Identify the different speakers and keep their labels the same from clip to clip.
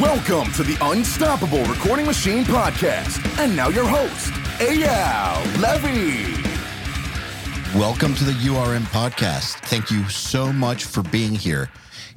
Speaker 1: Welcome to the Unstoppable Recording Machine Podcast. And now your host, Eyal Levy.
Speaker 2: Welcome to the URM podcast. Thank you so much for being here.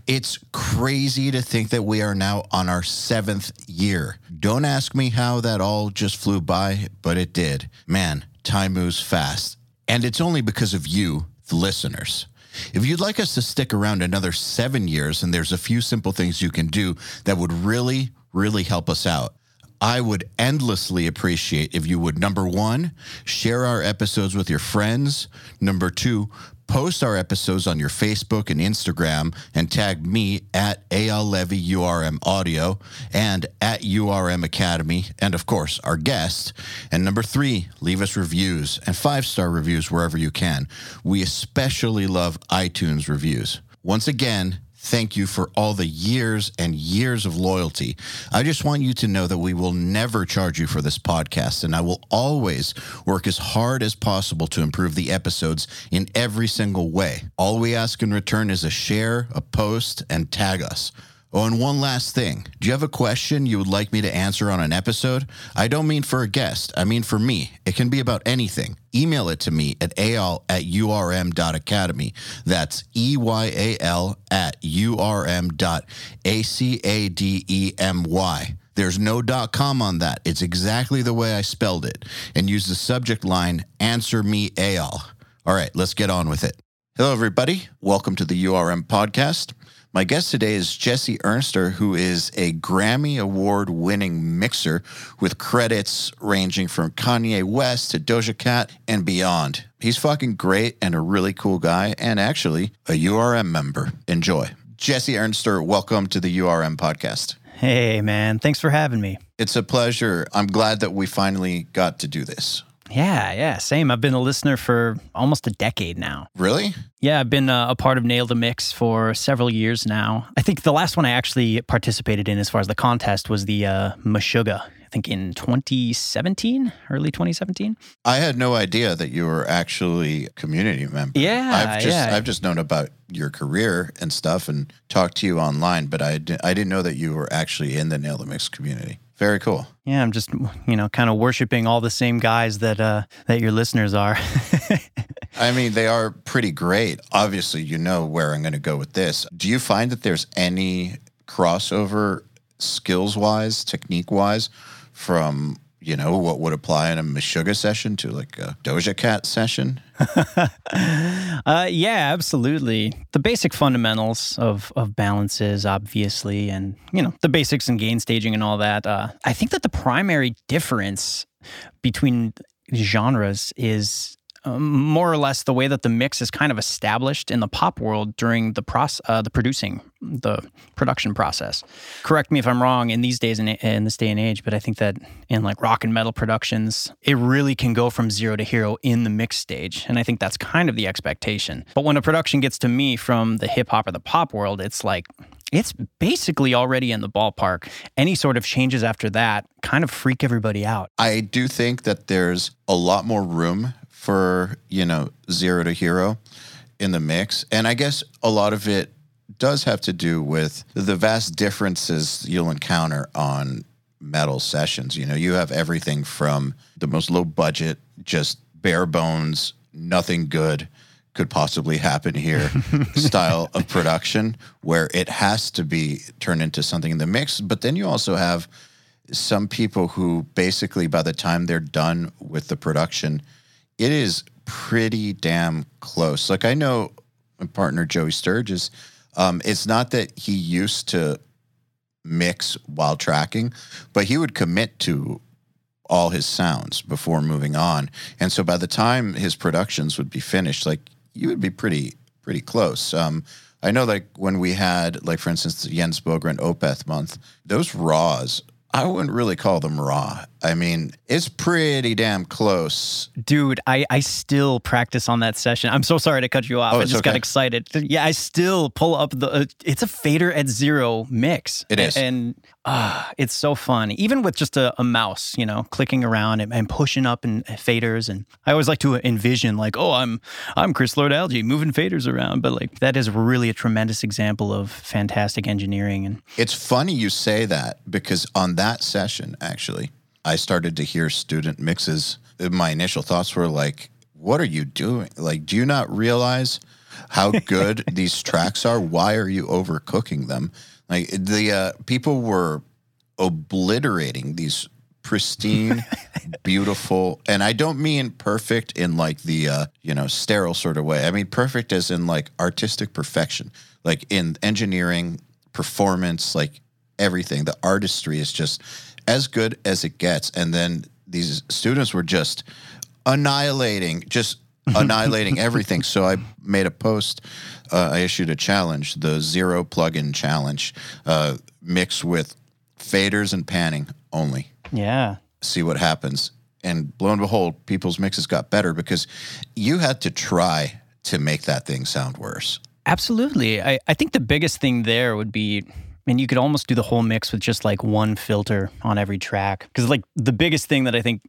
Speaker 2: It's crazy to think that we are now on our seventh year. Don't ask me how that all just flew by, but it did. Man, time moves fast. And it's only because of you, the listeners. If you'd like us to stick around another seven years, and there's a few simple things you can do that would really, really help us out. I would endlessly appreciate if you would number one, share our episodes with your friends. Number two, post our episodes on your Facebook and Instagram and tag me at Eyal Levy URM Audio and at URM Academy, and of course, our guest. And number three, leave us reviews and five star reviews wherever you can. We especially love iTunes reviews. Once again, Thank you for all the years and years of loyalty. I just want you to know that we will never charge you for this podcast, and I will always work as hard as possible to improve the episodes in every single way. All we ask in return is a share, a post, and tag us. Oh, and one last thing. Do you have a question you would like me to answer on an episode? I don't mean for a guest, I mean for me. It can be about anything. Email it to me at eyal at urm.academy. That's E Y A L at urm dot A C A D E M Y. There's no dot com on that. It's exactly the way I spelled it. And use the subject line, answer me Eyal. All right, let's get on with it. Hello, everybody. Welcome to the URM podcast. My guest today is Jesse Ernster, who is a Grammy Award winning mixer with credits ranging from Kanye West to Doja Cat and beyond. He's fucking great and a really cool guy, and actually a URM member. Enjoy. Jesse Ernster, welcome to the URM podcast.
Speaker 3: Hey, man. Thanks for having me.
Speaker 2: It's a pleasure. I'm glad that we finally got to do this.
Speaker 3: Yeah, yeah, same. I've been a listener for almost a decade now.
Speaker 2: Really?
Speaker 3: Yeah, I've been uh, a part of Nail the Mix for several years now. I think the last one I actually participated in, as far as the contest, was the uh, Meshuggah. I think in 2017, early 2017.
Speaker 2: I had no idea that you were actually a community member.
Speaker 3: Yeah,
Speaker 2: I've just
Speaker 3: yeah.
Speaker 2: I've just known about your career and stuff and talked to you online, but I, I didn't know that you were actually in the Nail the Mix community. Very cool.
Speaker 3: Yeah, I'm just you know kind of worshiping all the same guys that uh, that your listeners are.
Speaker 2: I mean, they are pretty great. Obviously, you know where I'm going to go with this. Do you find that there's any crossover skills wise, technique wise, from you know what would apply in a Meshuggah session to like a Doja Cat session?
Speaker 3: Uh, yeah, absolutely. The basic fundamentals of of balances, obviously, and you know the basics and gain staging and all that. Uh, I think that the primary difference between genres is um, more or less the way that the mix is kind of established in the pop world during the process, uh, the producing, the production process. Correct me if I'm wrong in these days and in this day and age, but I think that in like rock and metal productions, it really can go from zero to hero in the mix stage, and I think that's kind of the expectation. But when a production gets to me from the hip hop or the pop world, it's like it's basically already in the ballpark. Any sort of changes after that kind of freak everybody out.
Speaker 2: I do think that there's a lot more room for, you know, zero to hero in the mix. And I guess a lot of it does have to do with the vast differences you'll encounter on metal sessions. You know, you have everything from the most low budget, just bare bones, nothing good could possibly happen here style of production where it has to be turned into something in the mix. But then you also have some people who basically by the time they're done with the production, it is pretty damn close. Like I know my partner Joey Sturgis, um, it's not that he used to mix while tracking, but he would commit to all his sounds before moving on. And so by the time his productions would be finished, like you would be pretty pretty close. Um, I know like when we had like for instance the Jens Bogren Opeth month, those raws I wouldn't really call them raw. I mean, it's pretty damn close.
Speaker 3: Dude, I, I still practice on that session. I'm so sorry to cut you off.
Speaker 2: Oh,
Speaker 3: I just got excited. Yeah, I still pull up the. Uh, it's a fader at zero mix.
Speaker 2: It is.
Speaker 3: and uh, it's so fun. Even with just a, a mouse, you know, clicking around and, and pushing up and faders. And I always like to envision like, oh, I'm I'm Chris Lord-Alge moving faders around. But like that is really a tremendous example of fantastic engineering. And
Speaker 2: It's funny you say that because on that session, actually, I started to hear student mixes. My initial thoughts were like, what are you doing? Like, do you not realize how good these tracks are? Why are you overcooking them? Like, the uh, people were obliterating these pristine, beautiful, and I don't mean perfect in like the uh, you know sterile sort of way. I mean perfect as in like artistic perfection, like in engineering, performance, like everything. The artistry is just as good as it gets. And then these students were just annihilating, just annihilating everything. So I made a post. Uh, I issued a challenge, the zero plugin challenge, uh, mixed with faders and panning only.
Speaker 3: yeah,
Speaker 2: See what happens. And lo and behold, people's mixes got better because you had to try to make that thing sound worse.
Speaker 3: Absolutely. I, I think the biggest thing there would be, and you could almost do the whole mix with just like one filter on every track. Because, like, the biggest thing that I think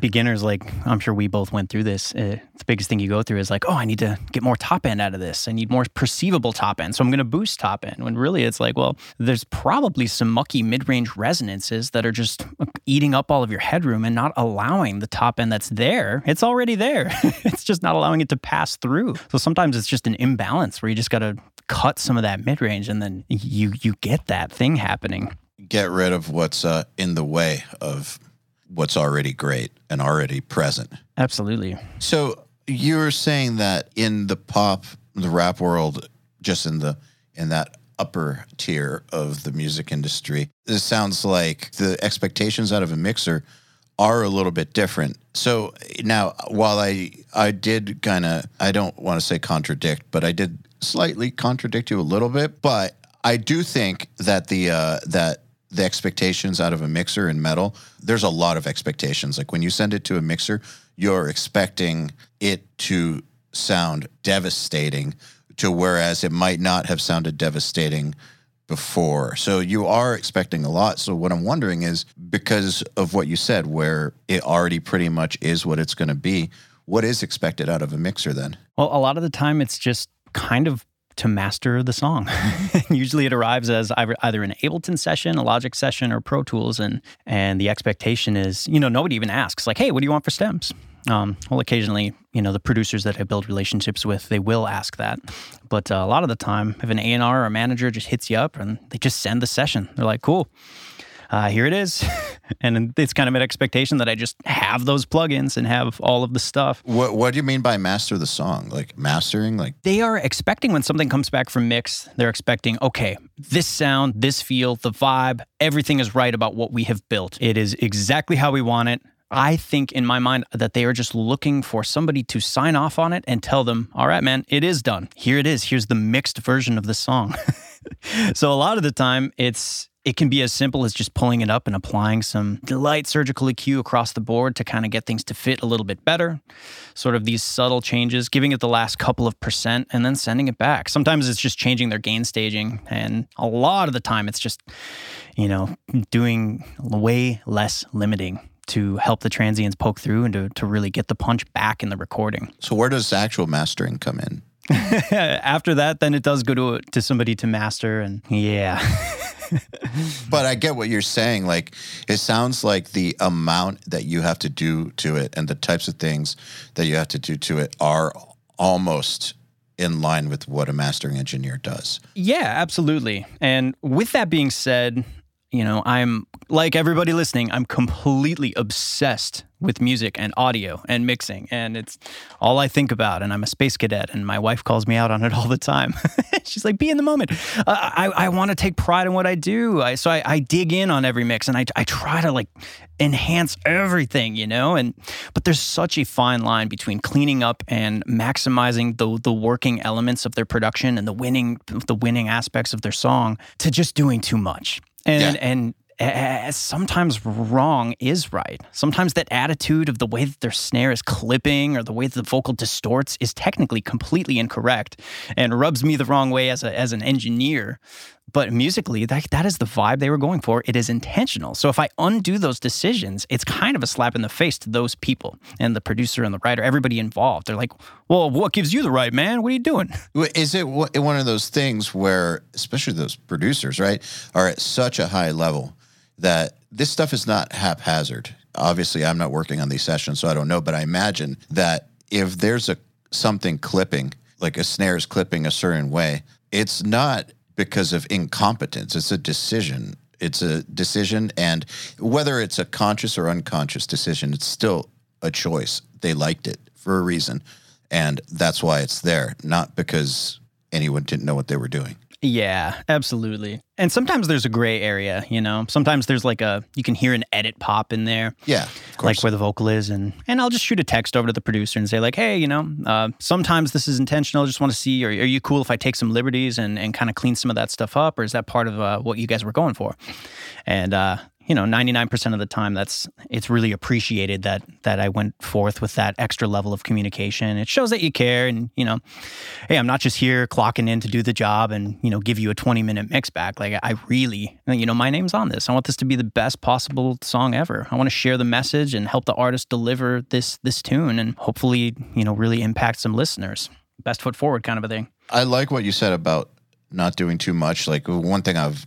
Speaker 3: beginners, like, I'm sure we both went through this, uh, the biggest thing you go through is like, oh, I need to get more top end out of this. I need more perceivable top end. So I'm going to boost top end. When really it's like, well, there's probably some mucky mid range resonances that are just eating up all of your headroom and not allowing the top end that's there. It's already there. it's just not allowing it to pass through. So sometimes it's just an imbalance where you just got to cut some of that mid range and then you you get that thing happening.
Speaker 2: Get rid of what's uh, in the way of what's already great and already present.
Speaker 3: Absolutely.
Speaker 2: So you were saying that in the pop, the rap world, just in the in that upper tier of the music industry, it sounds like the expectations out of a mixer are a little bit different. So now, while I I did kind of I don't want to say contradict, but I did slightly contradict you a little bit, but I do think that the uh, that the expectations out of a mixer in metal, there's a lot of expectations. Like when you send it to a mixer, you're expecting it to sound devastating to whereas it might not have sounded devastating before. So you are expecting a lot. So what I'm wondering is because of what you said where it already pretty much is what it's going to be, what is expected out of a mixer then?
Speaker 3: Well, a lot of the time it's just kind of to master the song. Usually it arrives as either an Ableton session, a Logic session, or Pro Tools, and and the expectation is, you know, nobody even asks like, "Hey, what do you want for stems?" Um, well, occasionally, you know, the producers that I build relationships with, they will ask that, but uh, a lot of the time, if an A and R or a manager just hits you up and they just send the session, they're like, "Cool." Uh, here it is. and it's kind of an expectation that I just have those plugins and have all of the stuff.
Speaker 2: What what do you mean by master the song? Like mastering like
Speaker 3: they are expecting when something comes back from mix, they're expecting, okay, this sound, this feel, the vibe, everything is right about what we have built. It is exactly how we want it. I think in my mind that they are just looking for somebody to sign off on it and tell them, all right, man, it is done. Here it is. Here's the mixed version of the song. so a lot of the time it's it can be as simple as just pulling it up and applying some light surgical EQ across the board to kind of get things to fit a little bit better. Sort of these subtle changes, giving it the last couple of percent and then sending it back. Sometimes it's just changing their gain staging. And a lot of the time it's just, you know, doing way less limiting to help the transients poke through and to, to really get the punch back in the recording.
Speaker 2: so where does actual mastering come in?
Speaker 3: After that, then it does go to to somebody to master, and yeah,
Speaker 2: But I get what you're saying. Like, it sounds like the amount that you have to do to it and the types of things that you have to do to it are almost in line with what a mastering engineer does.
Speaker 3: Yeah, absolutely. And with that being said, you know, I'm like everybody listening, I'm completely obsessed with music and audio and mixing. And it's all I think about. And I'm a space cadet, and my wife calls me out on it all the time. She's like, be in the moment. Uh, I, I want to take pride in what I do. I, so I, I dig in on every mix and I, I try to like enhance everything, you know? And, but there's such a fine line between cleaning up and maximizing the, the working elements of their production and the winning, the winning aspects of their song to just doing too much. And,
Speaker 2: Yeah.
Speaker 3: and sometimes wrong is right. Sometimes that attitude of the way that their snare is clipping or the way that the vocal distorts is technically completely incorrect and rubs me the wrong way as a, as an engineer. But musically, that, that is the vibe they were going for. It is intentional. So if I undo those decisions, it's kind of a slap in the face to those people and the producer and the writer, everybody involved. They're like, well, what gives you the right, man? What are you doing?
Speaker 2: Is it one of those things where, especially those producers, right, are at such a high level that this stuff is not haphazard? Obviously, I'm not working on these sessions, so I don't know, but I imagine that if there's a something clipping, like a snare is clipping a certain way, it's not because of incompetence. It's a decision. It's a decision. And whether it's a conscious or unconscious decision, it's still a choice. They liked it for a reason. And that's why it's there, not because anyone didn't know what they were doing.
Speaker 3: Yeah, absolutely. And sometimes there's a gray area, you know. Sometimes there's like a you can hear an edit pop in there.
Speaker 2: Yeah,
Speaker 3: like where the vocal is, and and I'll just shoot a text over to the producer and say like, hey, you know, uh, sometimes this is intentional. Just want to see, are, are you cool if I take some liberties and and kind of clean some of that stuff up, or is that part of uh, what you guys were going for? And uh, you know 99% of the time that's it's really appreciated that that I went forth with that extra level of communication. It shows that you care and you know hey I'm not just here clocking in to do the job and you know give you a 20 minute mix back. Like I really you know my name's on this. I want this to be the best possible song ever. I want to share the message and help the artist deliver this this tune and hopefully you know really impact some listeners. Best foot forward kind of a thing.
Speaker 2: I like what you said about not doing too much. Like one thing I've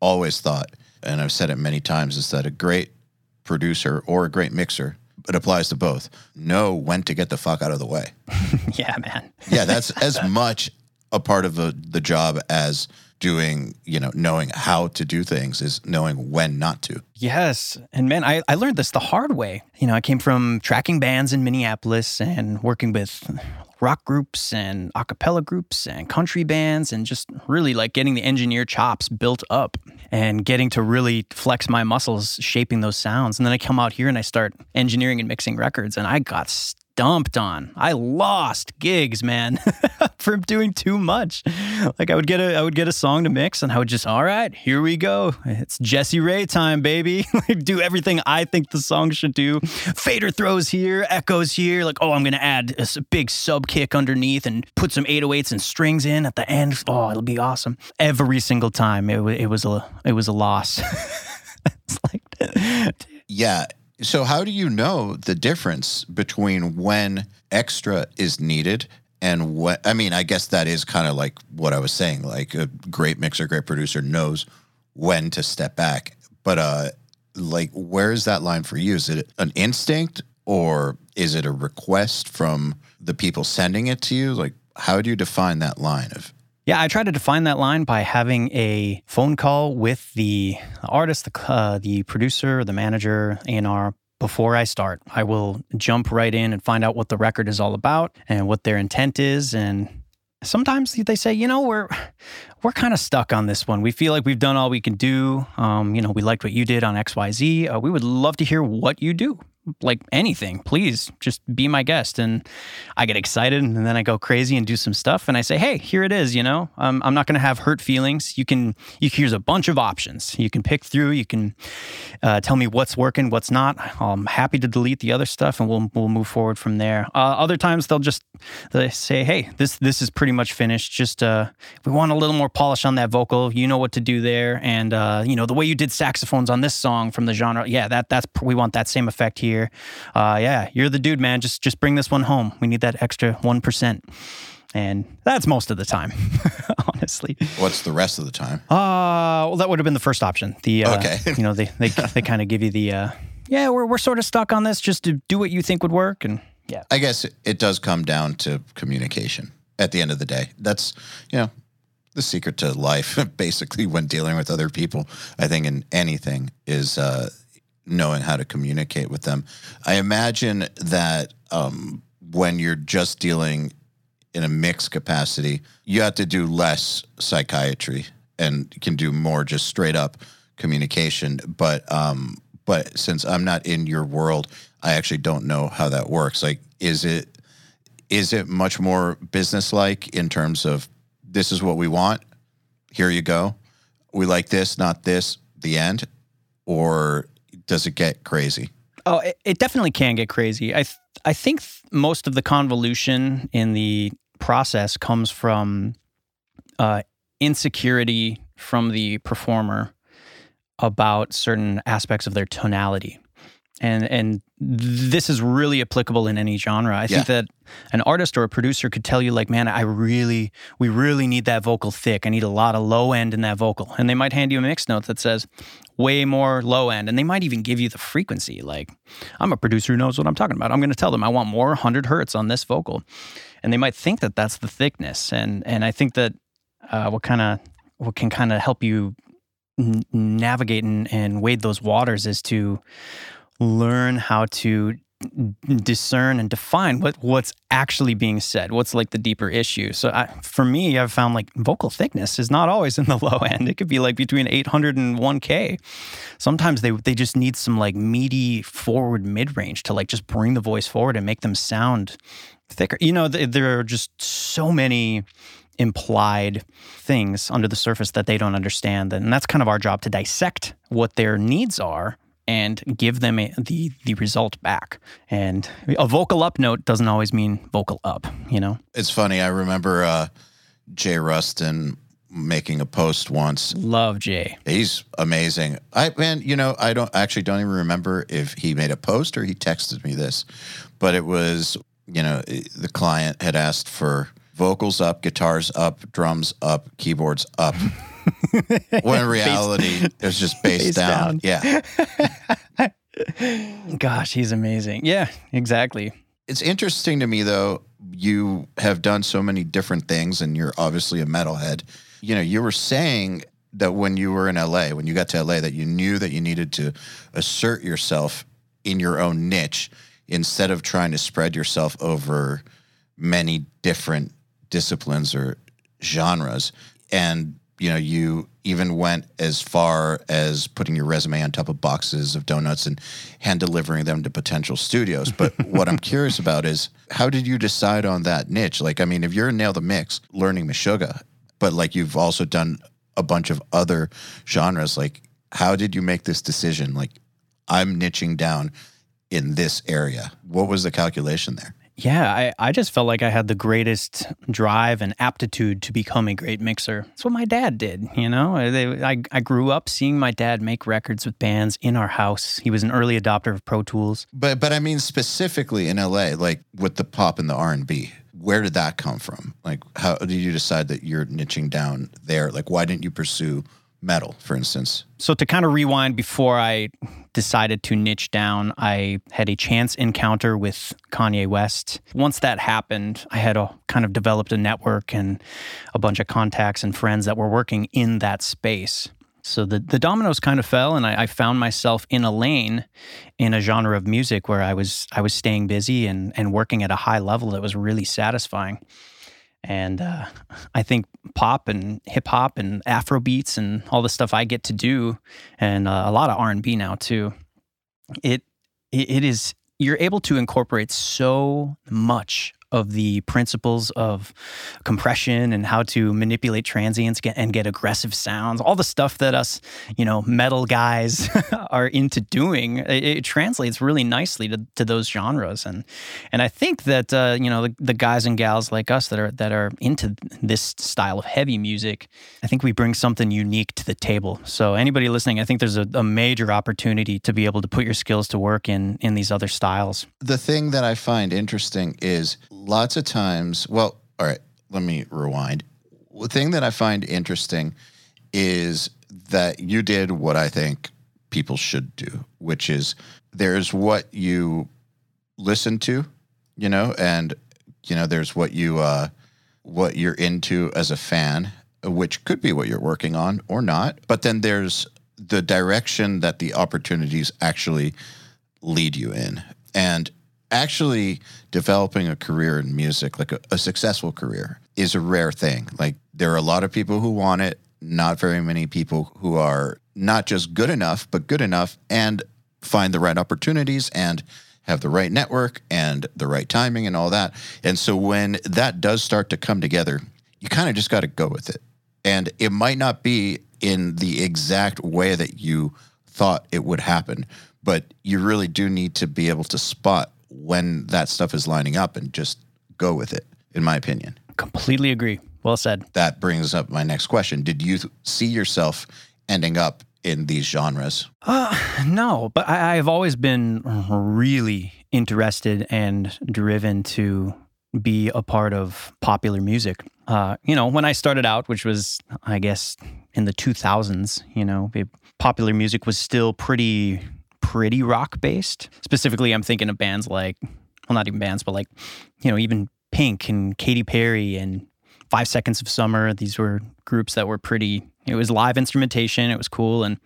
Speaker 2: always thought and I've said it many times, is that a great producer or a great mixer, it applies to both, know when to get the fuck out of the way.
Speaker 3: yeah, man.
Speaker 2: yeah, that's as much a part of the, the job as doing, you know, knowing how to do things is knowing when not to.
Speaker 3: Yes. And man, I, I learned this the hard way. You know, I came from tracking bands in Minneapolis and working with rock groups and a cappella groups and country bands and just really like getting the engineer chops built up and getting to really flex my muscles shaping those sounds. And then I come out here and I start engineering and mixing records and I got dumped on. I lost gigs, man, from doing too much. Like I would get a I would get a song to mix and I would just, all right, here we go. It's Jesse Ray time, baby. do everything I think the song should do. Fader throws here, echoes here, like, oh, I'm gonna add a big sub kick underneath and put some 808s and strings in at the end. Oh, it'll be awesome. Every single time it, it was a it was a loss. it's
Speaker 2: like yeah, so, how do you know the difference between when extra is needed and what? I mean, I guess that is kind of like what I was saying. Like a great mixer, great producer knows when to step back. But, uh, like, where is that line for you? Is it an instinct or is it a request from the people sending it to you? Like, how do you define that line of
Speaker 3: yeah, I try to define that line by having a phone call with the artist, the, uh, the producer, the manager, A&R before I start. I will jump right in and find out what the record is all about and what their intent is and sometimes they say, you know, we're we're kind of stuck on this one. We feel like we've done all we can do. Um, you know, we liked what you did on X Y Z. Uh, we would love to hear what you do like anything, please just be my guest. And I get excited and then I go crazy and do some stuff. And I say, hey, here it is. You know, um, I'm not going to have hurt feelings. You can, you, here's a bunch of options. You can pick through, you can uh, tell me what's working, what's not. I'm happy to delete the other stuff and we'll, we'll move forward from there. Uh, other times they'll just they say, hey, this, this is pretty much finished. Just, uh, we want a little more polish on that vocal. You know what to do there. And, uh, you know, the way you did saxophones on this song from the genre. Yeah, that, that's, we want that same effect here here. Uh, yeah, you're the dude, man. Just just bring this one home. We need that extra one percent. And that's most of the time, honestly.
Speaker 2: What's the rest of the time?
Speaker 3: Uh, well, that would have been the first option. The uh,
Speaker 2: okay,
Speaker 3: you know, they they they kind of give you the uh, yeah, we're we're sort of stuck on this. Just to do what you think would work, and yeah.
Speaker 2: I guess it does come down to communication. At the end of the day, that's you know the secret to life basically when dealing with other people i think in anything is uh, knowing how to communicate with them. I imagine that um, when you're just dealing in a mixed capacity, you have to do less psychiatry and can do more just straight up communication. But um, but since I'm not in your world, I actually don't know how that works. Like, is it is it much more businesslike in terms of this is what we want, here you go, we like this, not this, the end, or does it get crazy?
Speaker 3: Oh, it, it definitely can get crazy. I th- I think th- most of the convolution in the process comes from uh, insecurity from the performer about certain aspects of their tonality. And and this is really applicable in any genre. I
Speaker 2: Yeah.
Speaker 3: think that an artist or a producer could tell you like, man, I really we really need that vocal thick. I need a lot of low end in that vocal. And they might hand you a mix note that says way more low end and they might even give you the frequency. Like I'm a producer who knows what I'm talking about. I'm going to tell them I want more 100 hertz on this vocal. And they might think that that's the thickness. And and I think that uh, what kind of what can kind of help you n- navigate and, and wade those waters is to learn how to discern and define what what's actually being said what's like the deeper issue. So I, for me i've found like vocal thickness is not always in the low end. It could be like between 800 and 1k sometimes they they just need some like meaty forward mid-range to like just bring the voice forward and make them sound thicker. You know th- there are just so many implied things under the surface that they don't understand and that's kind of our job to dissect what their needs are and give them a, the the result back and a vocal up note doesn't always mean vocal up you know
Speaker 2: It's funny. I remember uh, Jay Ruston making a post once.
Speaker 3: love jay
Speaker 2: He's amazing. I man, you know, I don't actually don't even remember if he made a post or he texted me this, but it was you know the client had asked for vocals up, guitars up, drums up, keyboards up. when in reality, it was just
Speaker 3: based
Speaker 2: down.
Speaker 3: down.
Speaker 2: Yeah.
Speaker 3: gosh he's amazing yeah exactly
Speaker 2: It's interesting to me though, you have done so many different things and you're obviously a metalhead. You know, you were saying that when you were in LA, when you got to LA, that you knew that you needed to assert yourself in your own niche instead of trying to spread yourself over many different disciplines or genres. And, you know, you even went as far as putting your resume on top of boxes of donuts and hand delivering them to potential studios. But what I'm curious about is how did you decide on that niche? Like, I mean, if you're Nail the Mix learning Meshuggah, but like you've also done a bunch of other genres, like how did you make this decision? Like, I'm niching down in this area. What was the calculation there?
Speaker 3: Yeah, I, I just felt like I had the greatest drive and aptitude to become a great mixer. That's what my dad did, you know? I, they- I, I grew up seeing my dad make records with bands in our house. He was an early adopter of Pro Tools.
Speaker 2: But but I mean specifically in LA, like with the pop and the R and B, where did that come from? Like how did you decide that you're niching down there? Like why didn't you pursue metal, for instance?
Speaker 3: So, to kind of rewind before I decided to niche down, I had a chance encounter with Kanye West. Once that happened, I had a, kind of developed a network and a bunch of contacts and friends that were working in that space. So the, the dominoes kind of fell, and I, I found myself in a lane in a genre of music where I was I was staying busy and, and working at a high level that was really satisfying. And uh, I think pop and hip hop and Afro beats and all the stuff I get to do, and uh, a lot of R and B now too. It it it is you're able to incorporate so much of the principles of compression and how to manipulate transients and get aggressive sounds all the stuff that us you know metal guys are into doing it, it translates really nicely to, to those genres. And and I think that uh, you know the, the guys and gals like us that are that are into this style of heavy music I think we bring something unique to the table. So anybody listening I think there's a, a major opportunity to be able to put your skills to work in in these other styles.
Speaker 2: The thing that I find interesting is lots of times, well, all right, let me rewind. The thing that I find interesting is that you did what I think people should do, which is there's what you listen to, you know, and you know, there's what you uh what you're into as a fan, which could be what you're working on or not. But then there's the direction that the opportunities actually lead you in. And actually developing a career in music, like a, a successful career, is a rare thing. Like there are a lot of people who want it, not very many people who are not just good enough, but good enough and find the right opportunities and have the right network and the right timing and all that. And so when that does start to come together, you kind of just got to go with it. And it might not be in the exact way that you thought it would happen. But you really do need to be able to spot when that stuff is lining up and just go with it, in my opinion.
Speaker 3: Completely agree. Well said.
Speaker 2: That brings up my next question. Did you see yourself ending up in these genres?
Speaker 3: Uh, no, but I, I've always been really interested and driven to be a part of popular music. Uh, you know, when I started out, which was, I guess, in the 2000s, you know, it, popular music was still pretty, pretty rock based. Specifically, I'm thinking of bands like, well, not even bands, but like, you know, even Pink and Katy Perry and Five Seconds of Summer. These were groups that were pretty, it was live instrumentation. It was cool. And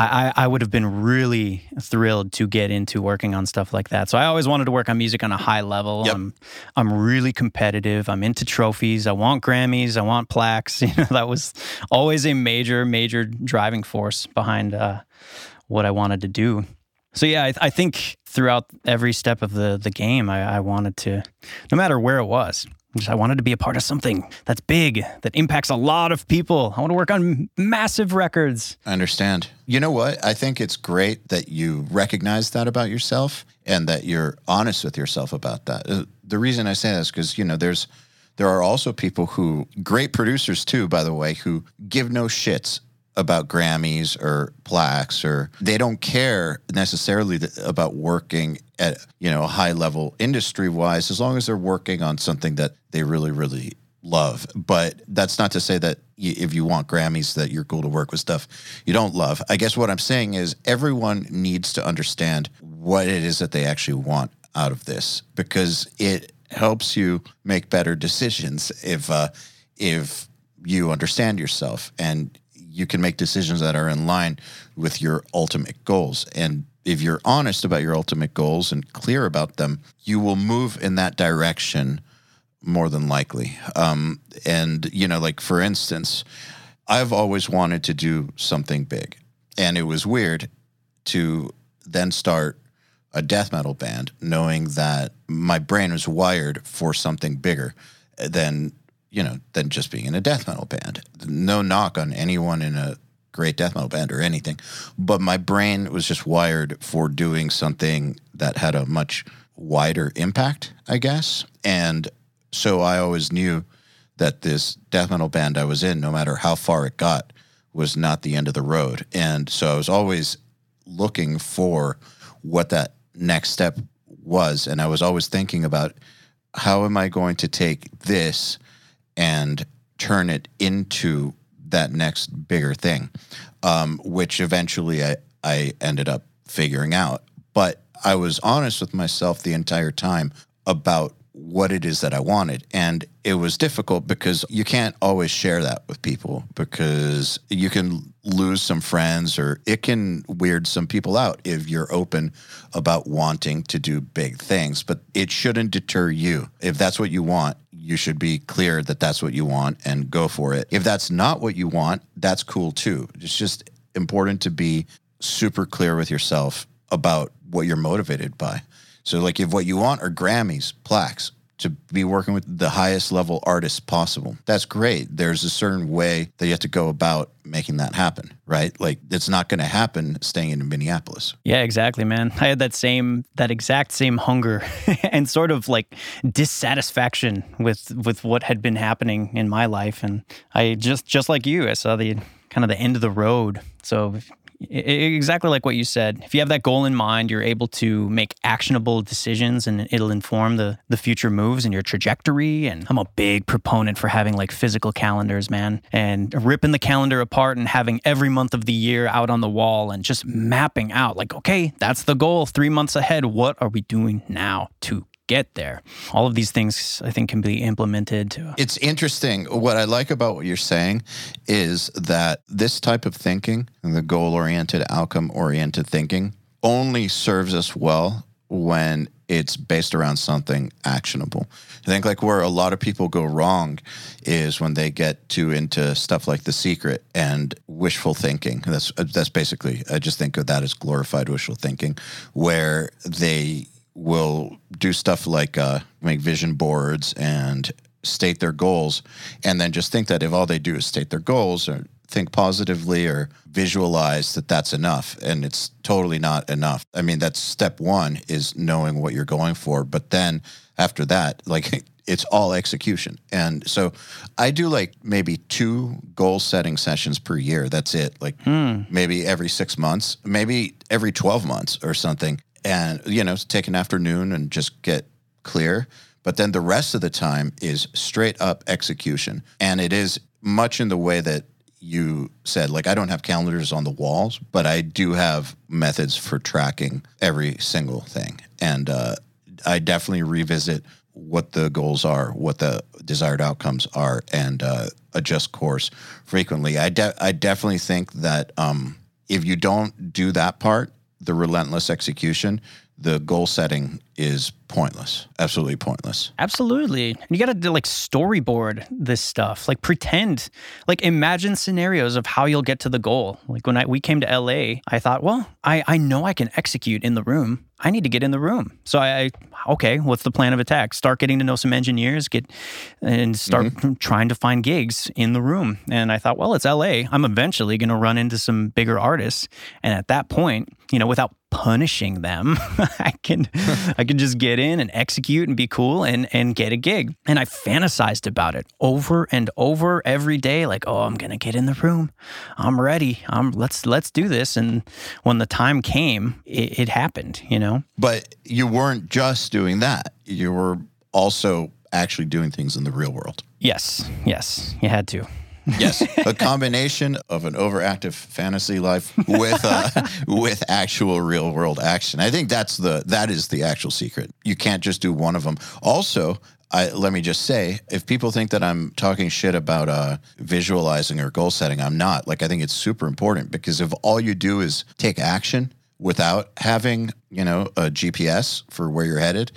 Speaker 3: I, I would have been really thrilled to get into working on stuff like that. So I always wanted to work on music on a high level.
Speaker 2: Yep.
Speaker 3: I'm I'm really competitive. I'm into trophies. I want Grammys. I want plaques. You know, that was always a major, major driving force behind uh, what I wanted to do. So yeah, I, I, think throughout every step of the the game, I, I wanted to, no matter where it was, I wanted to be a part of something that's big, that impacts a lot of people. I want to work on massive records.
Speaker 2: I understand. You know what? I think it's great that you recognize that about yourself and that you're honest with yourself about that. Uh, the reason I say that is because, you know, there's there are also people who great producers too, by the way, who give no shits about Grammys or plaques or they don't care necessarily about working at you know a high level industry wise as long as they're working on something that they really really love. But that's not to say that if you want Grammys that you're cool to work with stuff you don't love. I guess what I'm saying is everyone needs to understand what it is that they actually want out of this because it helps you make better decisions if uh, if you understand yourself and you can make decisions that are in line with your ultimate goals. And if you're honest about your ultimate goals and clear about them, you will move in that direction more than likely. Um, and, you know, like for instance, I've always wanted to do something big. And it was weird to then start a death metal band knowing that my brain was wired for something bigger than you know, than just being in a death metal band. No knock on anyone in a great death metal band or anything, but my brain was just wired for doing something that had a much wider impact, I guess. And so I always knew that this death metal band I was in, no matter how far it got, was not the end of the road. And so I was always looking for what that next step was. And I was always thinking about how am I going to take this and turn it into that next bigger thing, um, which eventually I, I ended up figuring out. But I was honest with myself the entire time about what it is that I wanted. And it was difficult because you can't always share that with people because you can lose some friends or it can weird some people out if you're open about wanting to do big things. But it shouldn't deter you. If that's what you want, you should be clear that that's what you want and go for it. If that's not what you want, that's cool too. It's just important to be super clear with yourself about what you're motivated by. So, like, if what you want are Grammys, plaques, to be working with the highest level artists possible. That's great. There's a certain way that you have to go about making that happen, right? Like it's not going to happen staying in Minneapolis.
Speaker 3: Yeah, exactly, man. I had that same that exact same hunger and sort of like dissatisfaction with with what had been happening in my life and I just just like you, I saw the kind of the end of the road. So exactly like what you said. If you have that goal in mind, you're able to make actionable decisions and it'll inform the, the future moves and your trajectory. And I'm a big proponent for having like physical calendars, man, and ripping the calendar apart and having every month of the year out on the wall and just mapping out like, okay, that's the goal three months ahead. What are we doing now to get there. All of these things I think can be implemented.
Speaker 2: It's interesting. What I like about what you're saying is that this type of thinking, the goal oriented, outcome oriented thinking, only serves us well when it's based around something actionable. I think like where a lot of people go wrong is when they get too into stuff like the secret and wishful thinking. That's uh, that's basically I just think of that as glorified wishful thinking where they will do stuff like uh, make vision boards and state their goals, and then just think that if all they do is state their goals or think positively or visualize that that's enough and it's totally not enough. I mean that's step one is knowing what you're going for but then after that like it's all execution. And so i do like maybe two goal setting sessions per year. That's it. Like maybe every six months maybe every 12 months or something and you know take an afternoon and just get clear. But then the rest of the time is straight up execution. And it is much in the way that you said like i don't have calendars on the walls but i do have methods for tracking every single thing. And uh, i definitely revisit what the goals are what the desired outcomes are and uh, adjust course frequently. I, de- I definitely think that um, if you don't do that part the relentless execution the goal setting is pointless absolutely pointless
Speaker 3: Absolutely. And you got to like storyboard this stuff. Like pretend, like imagine scenarios of how you'll get to the goal. Like when I, we came to LA, I thought, well, I, I know I can execute in the room. I need to get in the room. So I, I okay, what's the plan of attack? Start getting to know some engineers, get and start mm-hmm. trying to find gigs in the room. And I thought, well, it's LA. I'm eventually going to run into some bigger artists. And at that point, you know, without punishing them, I can I can just get in and execute and be cool and and get a gig. And I fantasized about it over and over every day like, "Oh, I'm going to get in the room. I'm ready. I'm let's let's do this." And when the time came, it, it happened, you know.
Speaker 2: But you weren't just doing that. You were also actually doing things in the real world.
Speaker 3: Yes. Yes. You had to.
Speaker 2: Yes, a combination of an overactive fantasy life with uh, with actual real world action. I think that's the that is the actual secret. You can't just do one of them. Also, I, let me just say, if people think that I'm talking shit about uh, visualizing or goal setting, I'm not. Like, I think it's super important because if all you do is take action without having, you know, a GPS for where you're headed,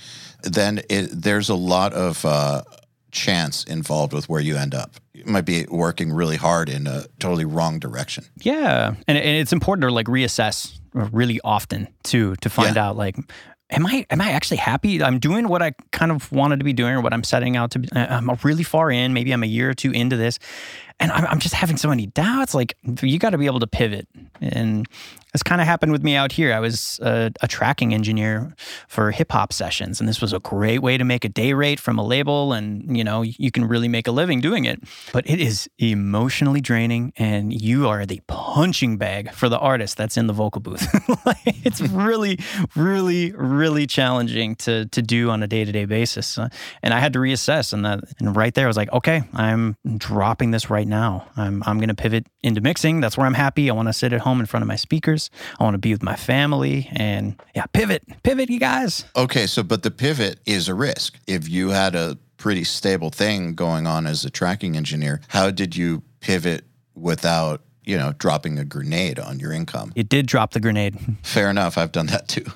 Speaker 2: then it, there's a lot of uh, chance involved with where you end up. You might be working really hard in a totally wrong direction.
Speaker 3: Yeah, and, and it's important to like reassess really often too to find
Speaker 2: Yeah.
Speaker 3: out like. Am I am I actually happy? I'm doing what I kind of wanted to be doing, or what I'm setting out to. be. I'm really far in. Maybe I'm a year or two into this, and I'm, just having so many doubts. Like you got to be able to pivot, and this kind of happened with me out here. I was a, a tracking engineer for hip hop sessions, and this was a great way to make a day rate from a label, and you know you can really make a living doing it. But it is emotionally draining, and you are the punching bag for the artist that's in the vocal booth. It's really, really, really challenging to to do on a day to day basis, Uh, and I had to reassess. And that, and right there, I was like, okay, I'm dropping this right now. I'm I'm going to pivot into mixing. That's where I'm happy. I want to sit at home in front of my speakers. I want to be with my family, and yeah, pivot, pivot, you guys.
Speaker 2: Okay, so but the pivot is a risk. If you had a pretty stable thing going on as a tracking engineer, how did you pivot without, you know, dropping a grenade on your income?
Speaker 3: It did drop the grenade.
Speaker 2: Fair enough, I've done that too.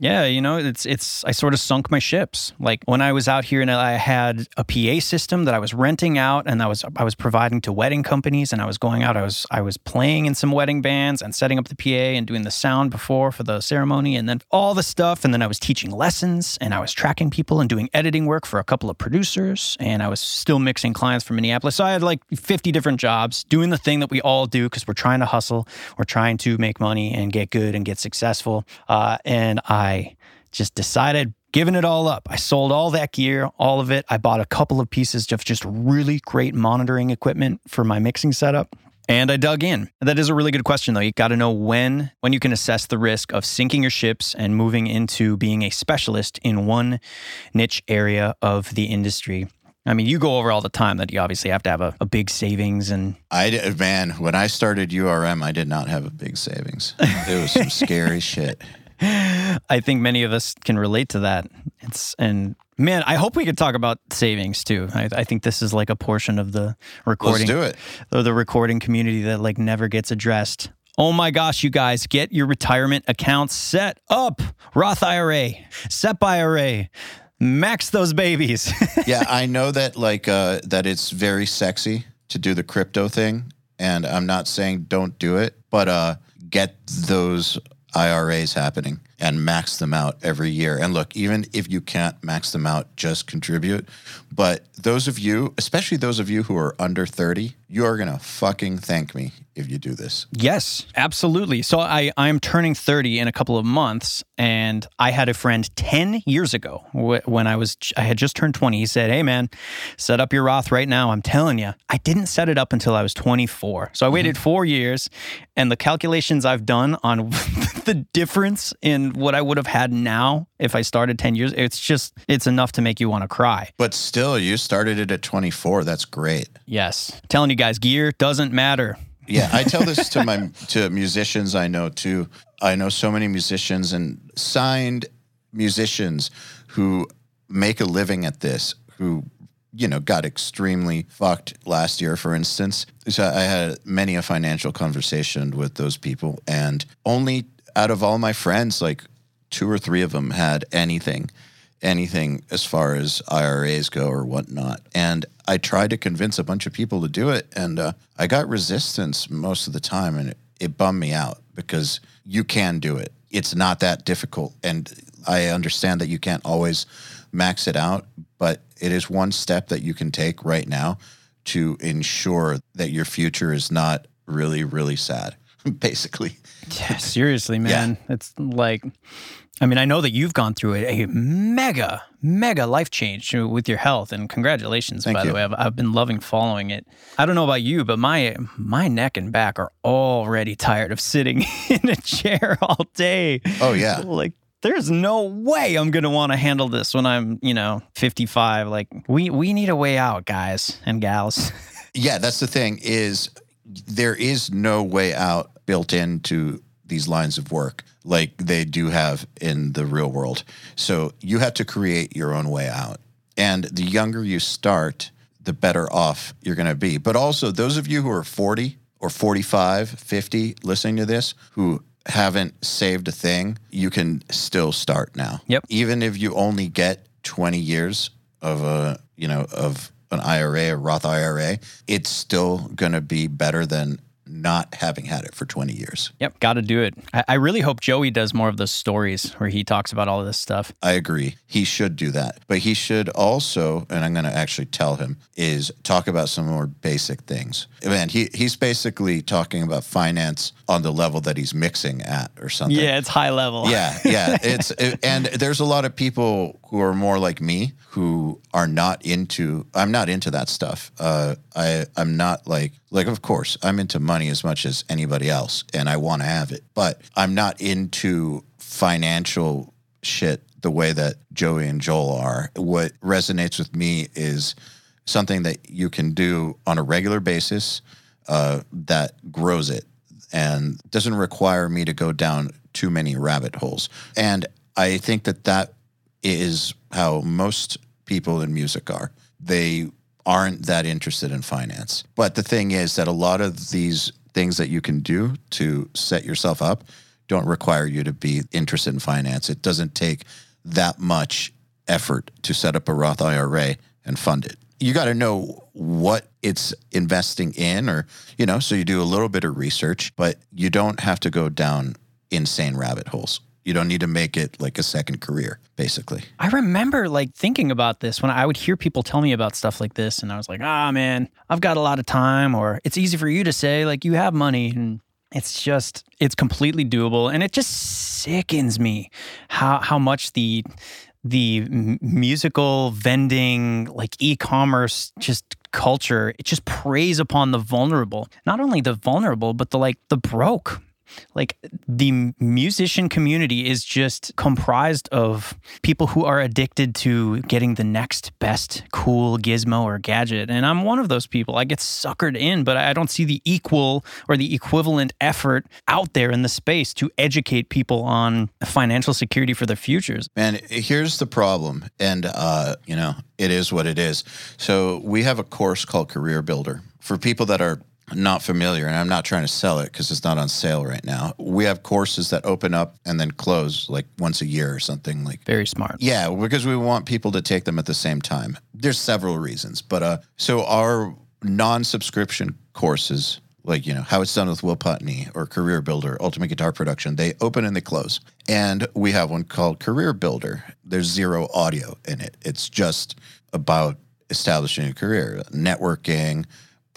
Speaker 3: Yeah, you know, it's it's I sort of sunk my ships. Like when I was out here and I had a PA system that I was renting out and I was I was providing to wedding companies and I was going out I was I was playing in some wedding bands and setting up the PA and doing the sound before for the ceremony and then all the stuff and then I was teaching lessons and I was tracking people and doing editing work for a couple of producers and I was still mixing clients from Minneapolis. So I had like 50 different jobs doing the thing that we all do because we're trying to hustle, we're trying to make money and get good and get successful. Uh, and I just decided giving it all up. I sold all that gear, all of it. I bought a couple of pieces of just really great monitoring equipment for my mixing setup. And I dug in. That is a really good question though. You got to know when when you can assess the risk of sinking your ships and moving into being a specialist in one niche area of the industry. I mean, you go over all the time that you obviously have to have a, a big savings and
Speaker 2: I di- man, when I started URM, I did not have a big savings. It was some scary shit.
Speaker 3: I think many of us can relate to that. It's and man, I hope we could talk about savings too. I, I think this is like a portion of the recording.
Speaker 2: Let's do it.
Speaker 3: of the recording community that like never gets addressed. Oh my gosh, you guys, get your retirement accounts set up. Roth IRA, SEP IRA, max those babies.
Speaker 2: yeah, I know that like uh, that it's very sexy to do the crypto thing, and I'm not saying don't do it, but uh, get those IRAs happening. and max them out every year. And look, even if you can't max them out, just contribute. But those of you, especially those of you who are under 30, you are going to fucking thank me if you do this.
Speaker 3: Yes, absolutely. So I I'm turning 30 in a couple of months and I had a friend 10 years ago when I was I had just turned 20. He said, "Hey man, set up your Roth right now. I'm telling you." I didn't set it up until I was 24. So I waited mm-hmm. 4 years and the calculations I've done on the difference in what I would have had now if I started 10 years, it's just it's enough to make you want to cry.
Speaker 2: But still, you started it at 24. That's great.
Speaker 3: Yes. telling you guys, gear doesn't matter.
Speaker 2: Yeah, I tell this to my to musicians I know too. I know so many musicians and signed musicians who make a living at this who you know got extremely fucked last year for instance. So I had many a financial conversation with those people and only out of all my friends like two or three of them had anything anything as far as IRAs go or whatnot. And I tried to convince a bunch of people to do it, and uh, I got resistance most of the time, and it, it bummed me out because you can do it. It's not that difficult, and I understand that you can't always max it out, but it is one step that you can take right now to ensure that your future is not really, really sad. Basically,
Speaker 3: Yeah, seriously, man. It's like, I mean, I know that you've gone through a, a mega, mega life change with your health, and congratulations,
Speaker 2: Thank
Speaker 3: by
Speaker 2: you.
Speaker 3: the way. I've, I've been loving following it. I don't know about you, but my my neck and back are already tired of sitting in a chair all day.
Speaker 2: Oh, yeah.
Speaker 3: like. There's no way I'm gonna want to handle this when I'm, you know, 55. Like we we need a way out, guys and gals.
Speaker 2: Yeah, that's the thing is there is no way out built into these lines of work like they do have in the real world. So you have to create your own way out. And the younger you start, the better off you're going to be. But also those of you who are 40 or 45, 50 listening to this who haven't saved a thing, you can still start now.
Speaker 3: Yep.
Speaker 2: Even if you only get 20 years of a, you know, of an IRA, a Roth IRA, it's still going to be better than not having had it for 20 years.
Speaker 3: Yep, got to do it. I, I really hope Joey does more of those stories where he talks about all of this stuff.
Speaker 2: I agree. He should do that. But he should also, and I'm going to actually tell him, is talk about some more basic things. Man, he, he's basically talking about finance on the level that he's mixing at or something.
Speaker 3: Yeah, it's high level.
Speaker 2: Yeah, yeah. It's it, and there's a lot of people who are more like me who are not into. I'm not into that stuff. Uh, I I'm not like like. Of course, I'm into money as much as anybody else, and I want to have it. But I'm not into financial shit the way that Joey and Joel are. What resonates with me is something that you can do on a regular basis uh, that grows it and doesn't require me to go down too many rabbit holes. And I think that that is how most people in music are. They aren't that interested in finance. But the thing is that a lot of these things that you can do to set yourself up don't require you to be interested in finance. It doesn't take that much effort to set up a Roth IRA and fund it. You got to know what it's investing in, or, you know, so you do a little bit of research, but you don't have to go down insane rabbit holes. You don't need to make it like a second career, basically.
Speaker 3: I remember like thinking about this when I would hear people tell me about stuff like this, and I was like, ah, man, I've got a lot of time, or it's easy for you to say, like, you have money. And it's just, it's completely doable. And it just sickens me how, how much the, the musical vending, like e commerce, just culture, it just preys upon the vulnerable. Not only the vulnerable, but the like the broke. Like the musician community is just comprised of people who are addicted to getting the next best cool gizmo or gadget. And I'm one of those people. I get suckered in, but I don't see the equal or the equivalent effort out there in the space to educate people on financial security for their futures.
Speaker 2: And here's the problem. And, uh, you know, it is what it is. So we have a course called Career Builder for people that are not familiar, and I'm not trying to sell it because it's not on sale right now. We have courses that open up and then close like once a year or something like
Speaker 3: Very smart.
Speaker 2: yeah, because we want people to take them at the same time. There's several reasons, but uh, so our non-subscription courses, like you know how it's done with Will Putney or Career Builder, Ultimate Guitar Production. They open and they close, and we have one called Career Builder. There's zero audio in it. It's just about establishing a career, networking,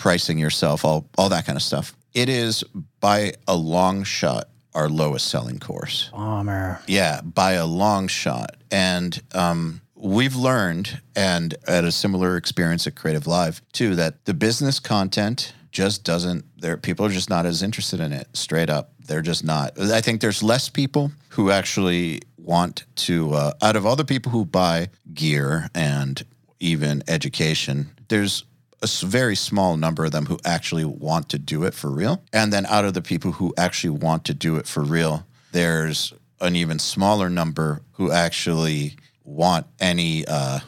Speaker 2: pricing yourself, all all that kind of stuff. It is by a long shot our lowest selling course.
Speaker 3: Bomber.
Speaker 2: Yeah, by a long shot. And um, we've learned, and at a similar experience at Creative Live too, that the business content just doesn't. There, people are just not as interested in it. Straight up, they're just not. I think there's less people who actually want to. Uh, out of all the people who buy gear and even education, there's a very small number of them who actually want to do it for real. And then out of the people who actually want to do it for real, there's an even smaller number who actually want any uh,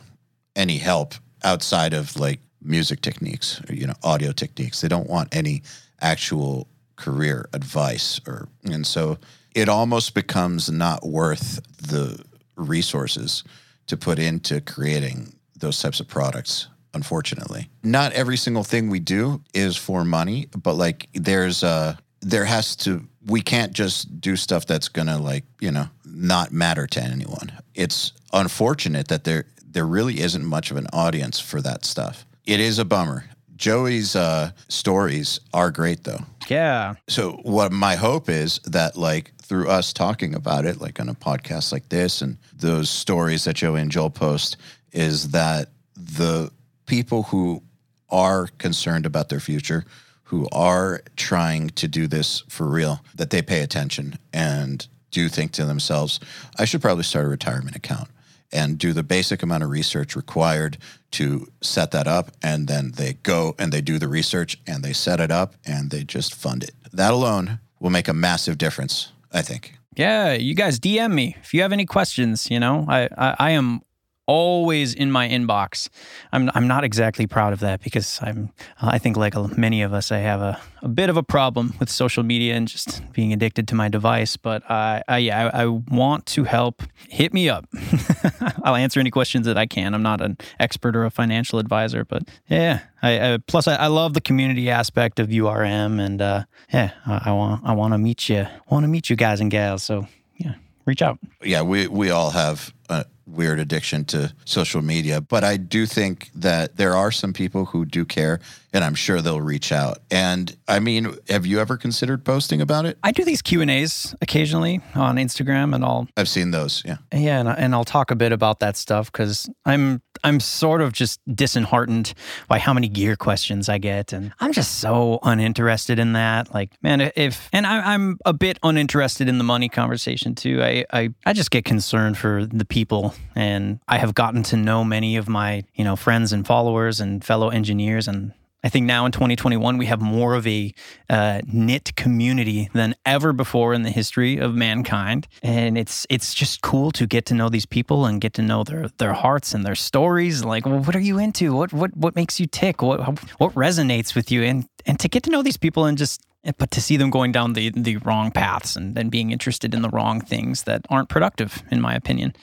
Speaker 2: any help outside of like music techniques or you know audio techniques. They don't want any actual career advice or and so it almost becomes not worth the resources to put into creating those types of products unfortunately. Not every single thing we do is for money but like there's a there has to we can't just do stuff that's gonna like you know not matter to anyone. It's unfortunate that there there really isn't much of an audience for that stuff. It is a bummer. Joey's uh stories are great though.
Speaker 3: Yeah.
Speaker 2: so what my hope is that like through us talking about it like on a podcast like this and those stories that joey and joel post is that the people who are concerned about their future who are trying to do this for real that they pay attention and do think to themselves i should probably start a retirement account and do the basic amount of research required to set that up. And then they go and they do the research and they set it up and they just fund it. That alone will make a massive difference, I think.
Speaker 3: Yeah, you guys DM me if you have any questions. You know, I I, I am always in my inbox. I'm I'm not exactly proud of that because I'm I think like many of us I have a, a bit of a problem with social media and just being addicted to my device. But I, I yeah I, I want to help. Hit me up. I'll answer any questions that I can. I'm not an expert or a financial advisor, but yeah. I, I plus I, I love the community aspect of URM and uh, yeah I, I want I want to meet you want to meet you guys and gals. So yeah, reach out.
Speaker 2: Yeah, we, we all have a weird addiction to social media, but I do think that there are some people who do care and I'm sure they'll reach out. And I mean, have you ever considered posting about it?
Speaker 3: I do these Q and A's occasionally on Instagram, and I'll
Speaker 2: I've seen those. Yeah.
Speaker 3: yeah, and, and I'll talk a bit about that stuff because I'm I'm sort of just disheartened by how many gear questions I get, and I'm just so uninterested in that. Like, man, if and I, I'm a bit uninterested in the money conversation too. I, I I just get concerned for the people, and I have gotten to know many of my you know friends and followers and fellow engineers, and I think now in 2021 we have more of a uh, knit community than ever before in the history of mankind, and it's it's just cool to get to know these people and get to know their their hearts and their stories. Like, well, what are you into? What what what makes you tick? What what resonates with you? And and to get to know these people and just but to see them going down the the wrong paths and then being interested in the wrong things that aren't productive, in my opinion.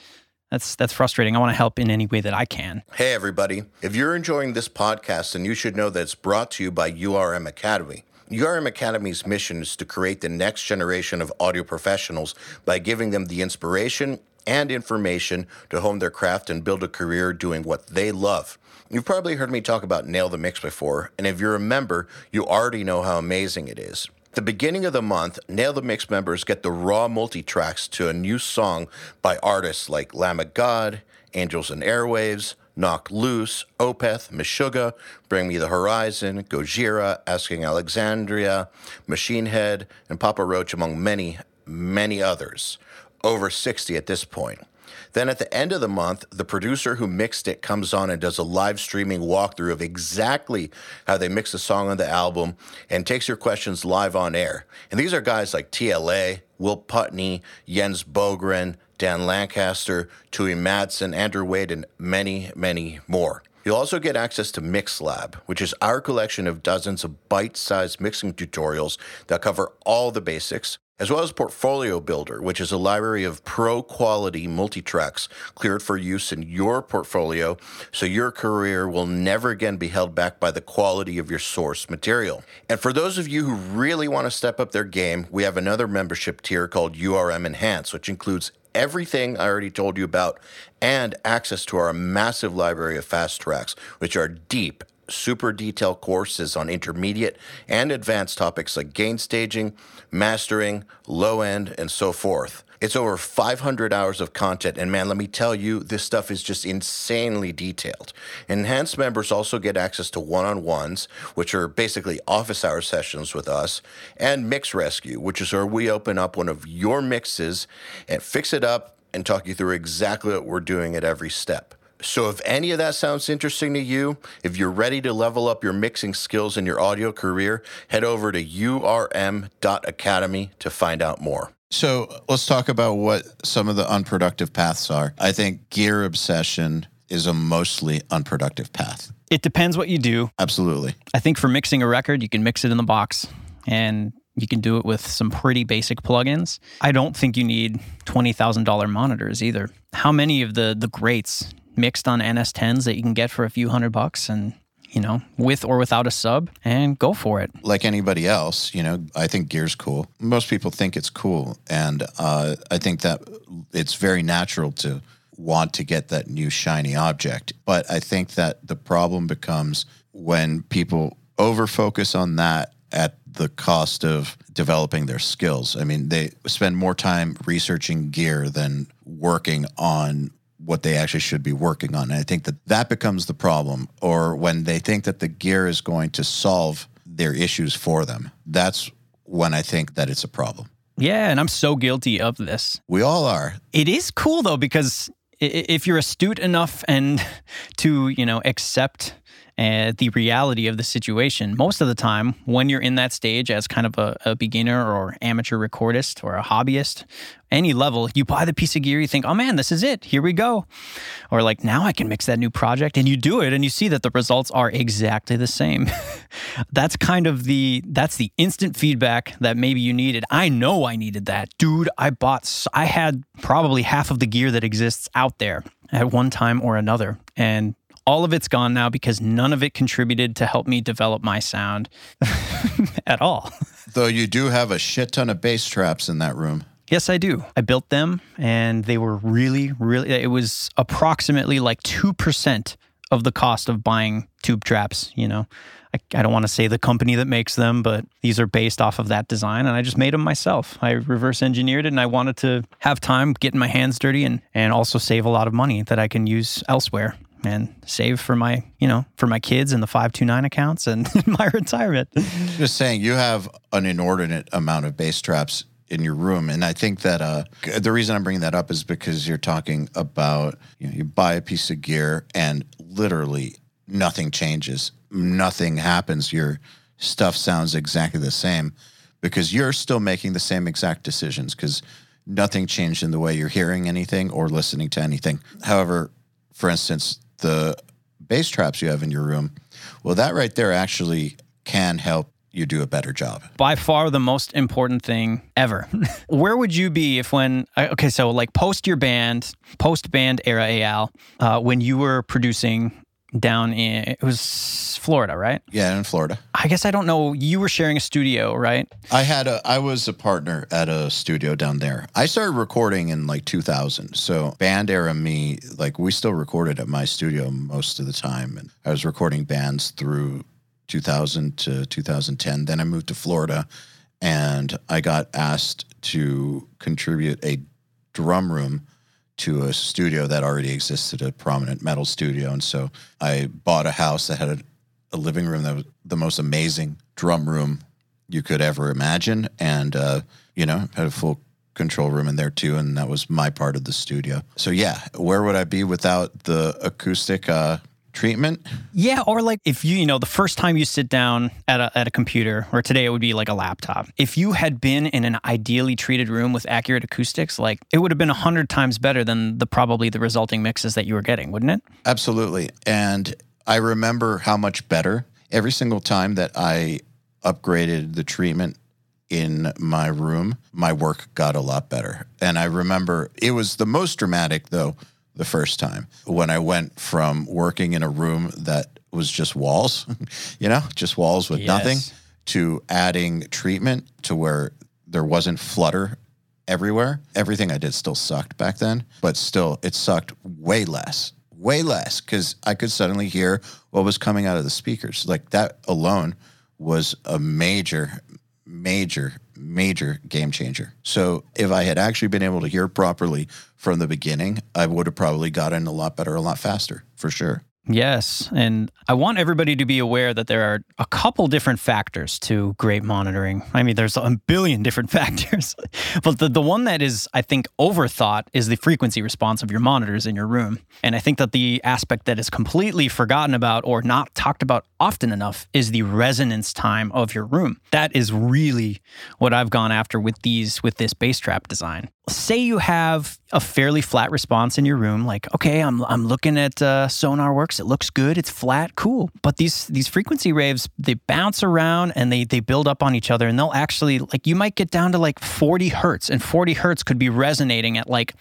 Speaker 3: That's that's frustrating. I want to help in any way that I can.
Speaker 4: Hey, everybody. If you're enjoying this podcast, then you should know that it's brought to you by URM Academy. URM Academy's mission is to create the next generation of audio professionals by giving them the inspiration and information to hone their craft and build a career doing what they love. You've probably heard me talk about Nail the Mix before, and if you're a member, you already know how amazing it is. The beginning of the month, Nail the Mix members get the raw multi tracks to a new song by artists like Lamb of God, Angels and Airwaves, Knocked Loose, Opeth, Meshuggah, Bring Me the Horizon, Gojira, Asking Alexandria, Machine Head, and Papa Roach, among many, many others. Over 60 at this point. Then at the end of the month, the producer who mixed it comes on and does a live streaming walkthrough of exactly how they mix the song on the album and takes your questions live on air. And these are guys like TLA, Will Putney, Jens Bogren, Dan Lancaster, Tue Madsen, Andrew Wade, and many, many more. You'll also get access to MixLab, which is our collection of dozens of bite sized mixing tutorials that cover all the basics as well as Portfolio Builder, which is a library of pro quality multi tracks cleared for use in your portfolio so your career will never again be held back by the quality of your source material. And for those of you who really want to step up their game, we have another membership tier called URM Enhance, which includes everything I already told you about and access to our massive library of fast tracks, which are deep super detailed courses on intermediate and advanced topics like gain staging, mastering, low end, and so forth. It's over 500 hours of content, and man, let me tell you, this stuff is just insanely detailed. Enhanced members also get access to one on ones, which are basically office hour sessions with us, and Mix Rescue, which is where we open up one of your mixes and fix it up and talk you through exactly what we're doing at every step. So, if any of that sounds interesting to you, if you're ready to level up your mixing skills in your audio career, head over to urm.academy to find out more.
Speaker 2: So let's talk about what some of the unproductive paths are. I think gear obsession is a mostly unproductive path.
Speaker 3: It depends what you do.
Speaker 2: Absolutely.
Speaker 3: I think for mixing a record, you can mix it in the box and you can do it with some pretty basic plugins. I don't think you need $20,000 monitors either. How many of the the greats mixed on NS10s that you can get for a few hundred bucks and you know, with or without a sub, and go for it.
Speaker 2: Like anybody else, you know, I think gear's cool. Most people think it's cool, and uh, I think that it's very natural to want to get that new shiny object. But I think that the problem becomes when people over focus on that at the cost of developing their skills. I mean, they spend more time researching gear than working on what they actually should be working on. And I think that that becomes the problem, or when they think that the gear is going to solve their issues for them. That's when I think that it's a problem.
Speaker 3: Yeah, and I'm so guilty of this.
Speaker 2: We all are.
Speaker 3: It is cool though because if you're astute enough and to, you know, accept uh, the reality of the situation. Most of the time, when you're in that stage as kind of a, a, beginner or amateur recordist or a hobbyist, any level, you buy the piece of gear, you think, oh man, this is it. Here we go. Or like, now I can mix that new project. And you do it and you see that the results are exactly the same. that's kind of the, that's the instant feedback that maybe you needed. I know I needed that. Dude, I bought, I had probably half of the gear that exists out there at one time or another. And all of it's gone now because none of it contributed to help me develop my sound at all.
Speaker 2: Though you do have a shit ton of bass traps in that room.
Speaker 3: Yes, I do. I built them and they were really, really, it was approximately like 2% of the cost of buying tube traps, you know. I, I don't want to say the company that makes them, but these are based off of that design. And I just made them myself. I reverse engineered it and I wanted to have time getting my hands dirty and, and also save a lot of money that I can use elsewhere and save for my, you know, for my kids and the 529 accounts and my retirement.
Speaker 2: Just saying, you have an inordinate amount of bass traps in your room. And I think that uh, the reason I'm bringing that up is because you're talking about, you know, you buy a piece of gear and literally nothing changes, nothing happens. Your stuff sounds exactly the same because you're still making the same exact decisions because nothing changed in the way you're hearing anything or listening to anything. However, for instance, the bass traps you have in your room, well, that right there actually can help you do a better job.
Speaker 3: By far the most important thing ever. Where would you be if when uh, okay, so like post your band, post band era Eyal, uh, when you were producing down in it was Florida, right?
Speaker 2: Yeah, in Florida.
Speaker 3: I guess I don't know. You were sharing a studio, right?
Speaker 2: I had a I was a partner at a studio down there. I started recording in like 2000. So band era me, like we still recorded at my studio most of the time and I was recording bands through 2000 to 2010. Then I moved to Florida and I got asked to contribute a drum room to a studio that already existed, a prominent metal studio. And so I bought a house that had a, a living room that was the most amazing drum room you could ever imagine. And, uh, you know, had a full control room in there too. And that was my part of the studio. So, yeah, where would I be without the acoustic uh, treatment.
Speaker 3: Yeah, or like if you, you know, the first time you sit down at a, at a computer, or today it would be like a laptop. If you had been in an ideally treated room with accurate acoustics, like it would have been a hundred times better than the probably the resulting mixes that you were getting, wouldn't it?
Speaker 2: Absolutely. And I remember how much better every single time that I upgraded the treatment in my room, my work got a lot better. And I remember it was the most dramatic, though, the first time when I went from working in a room that was just walls, you know, just walls with
Speaker 3: Yes.
Speaker 2: nothing, to adding treatment to where there wasn't flutter everywhere. Everything I did still sucked back then, but still it sucked way less, way less because I could suddenly hear what was coming out of the speakers. Like that alone was a major, major, major game changer. So if I had actually been able to hear properly from the beginning, I would have probably gotten a lot better, a lot faster for sure.
Speaker 3: Yes. And I want everybody to be aware that there are a couple different factors to great monitoring. I mean, there's a billion different factors, but the, the one that is, I think, overthought is the frequency response of your monitors in your room. And I think that the aspect that is completely forgotten about or not talked about often enough is the resonance time of your room. That is really what I've gone after with these, with this bass trap design. Say you have a fairly flat response in your room, like, okay, I'm, I'm looking at uh, Sonarworks. It looks good. It's flat, cool. But these these frequency waves, they bounce around and they they build up on each other, and they'll actually like you might get down to like 40 hertz, and 40 hertz could be resonating at like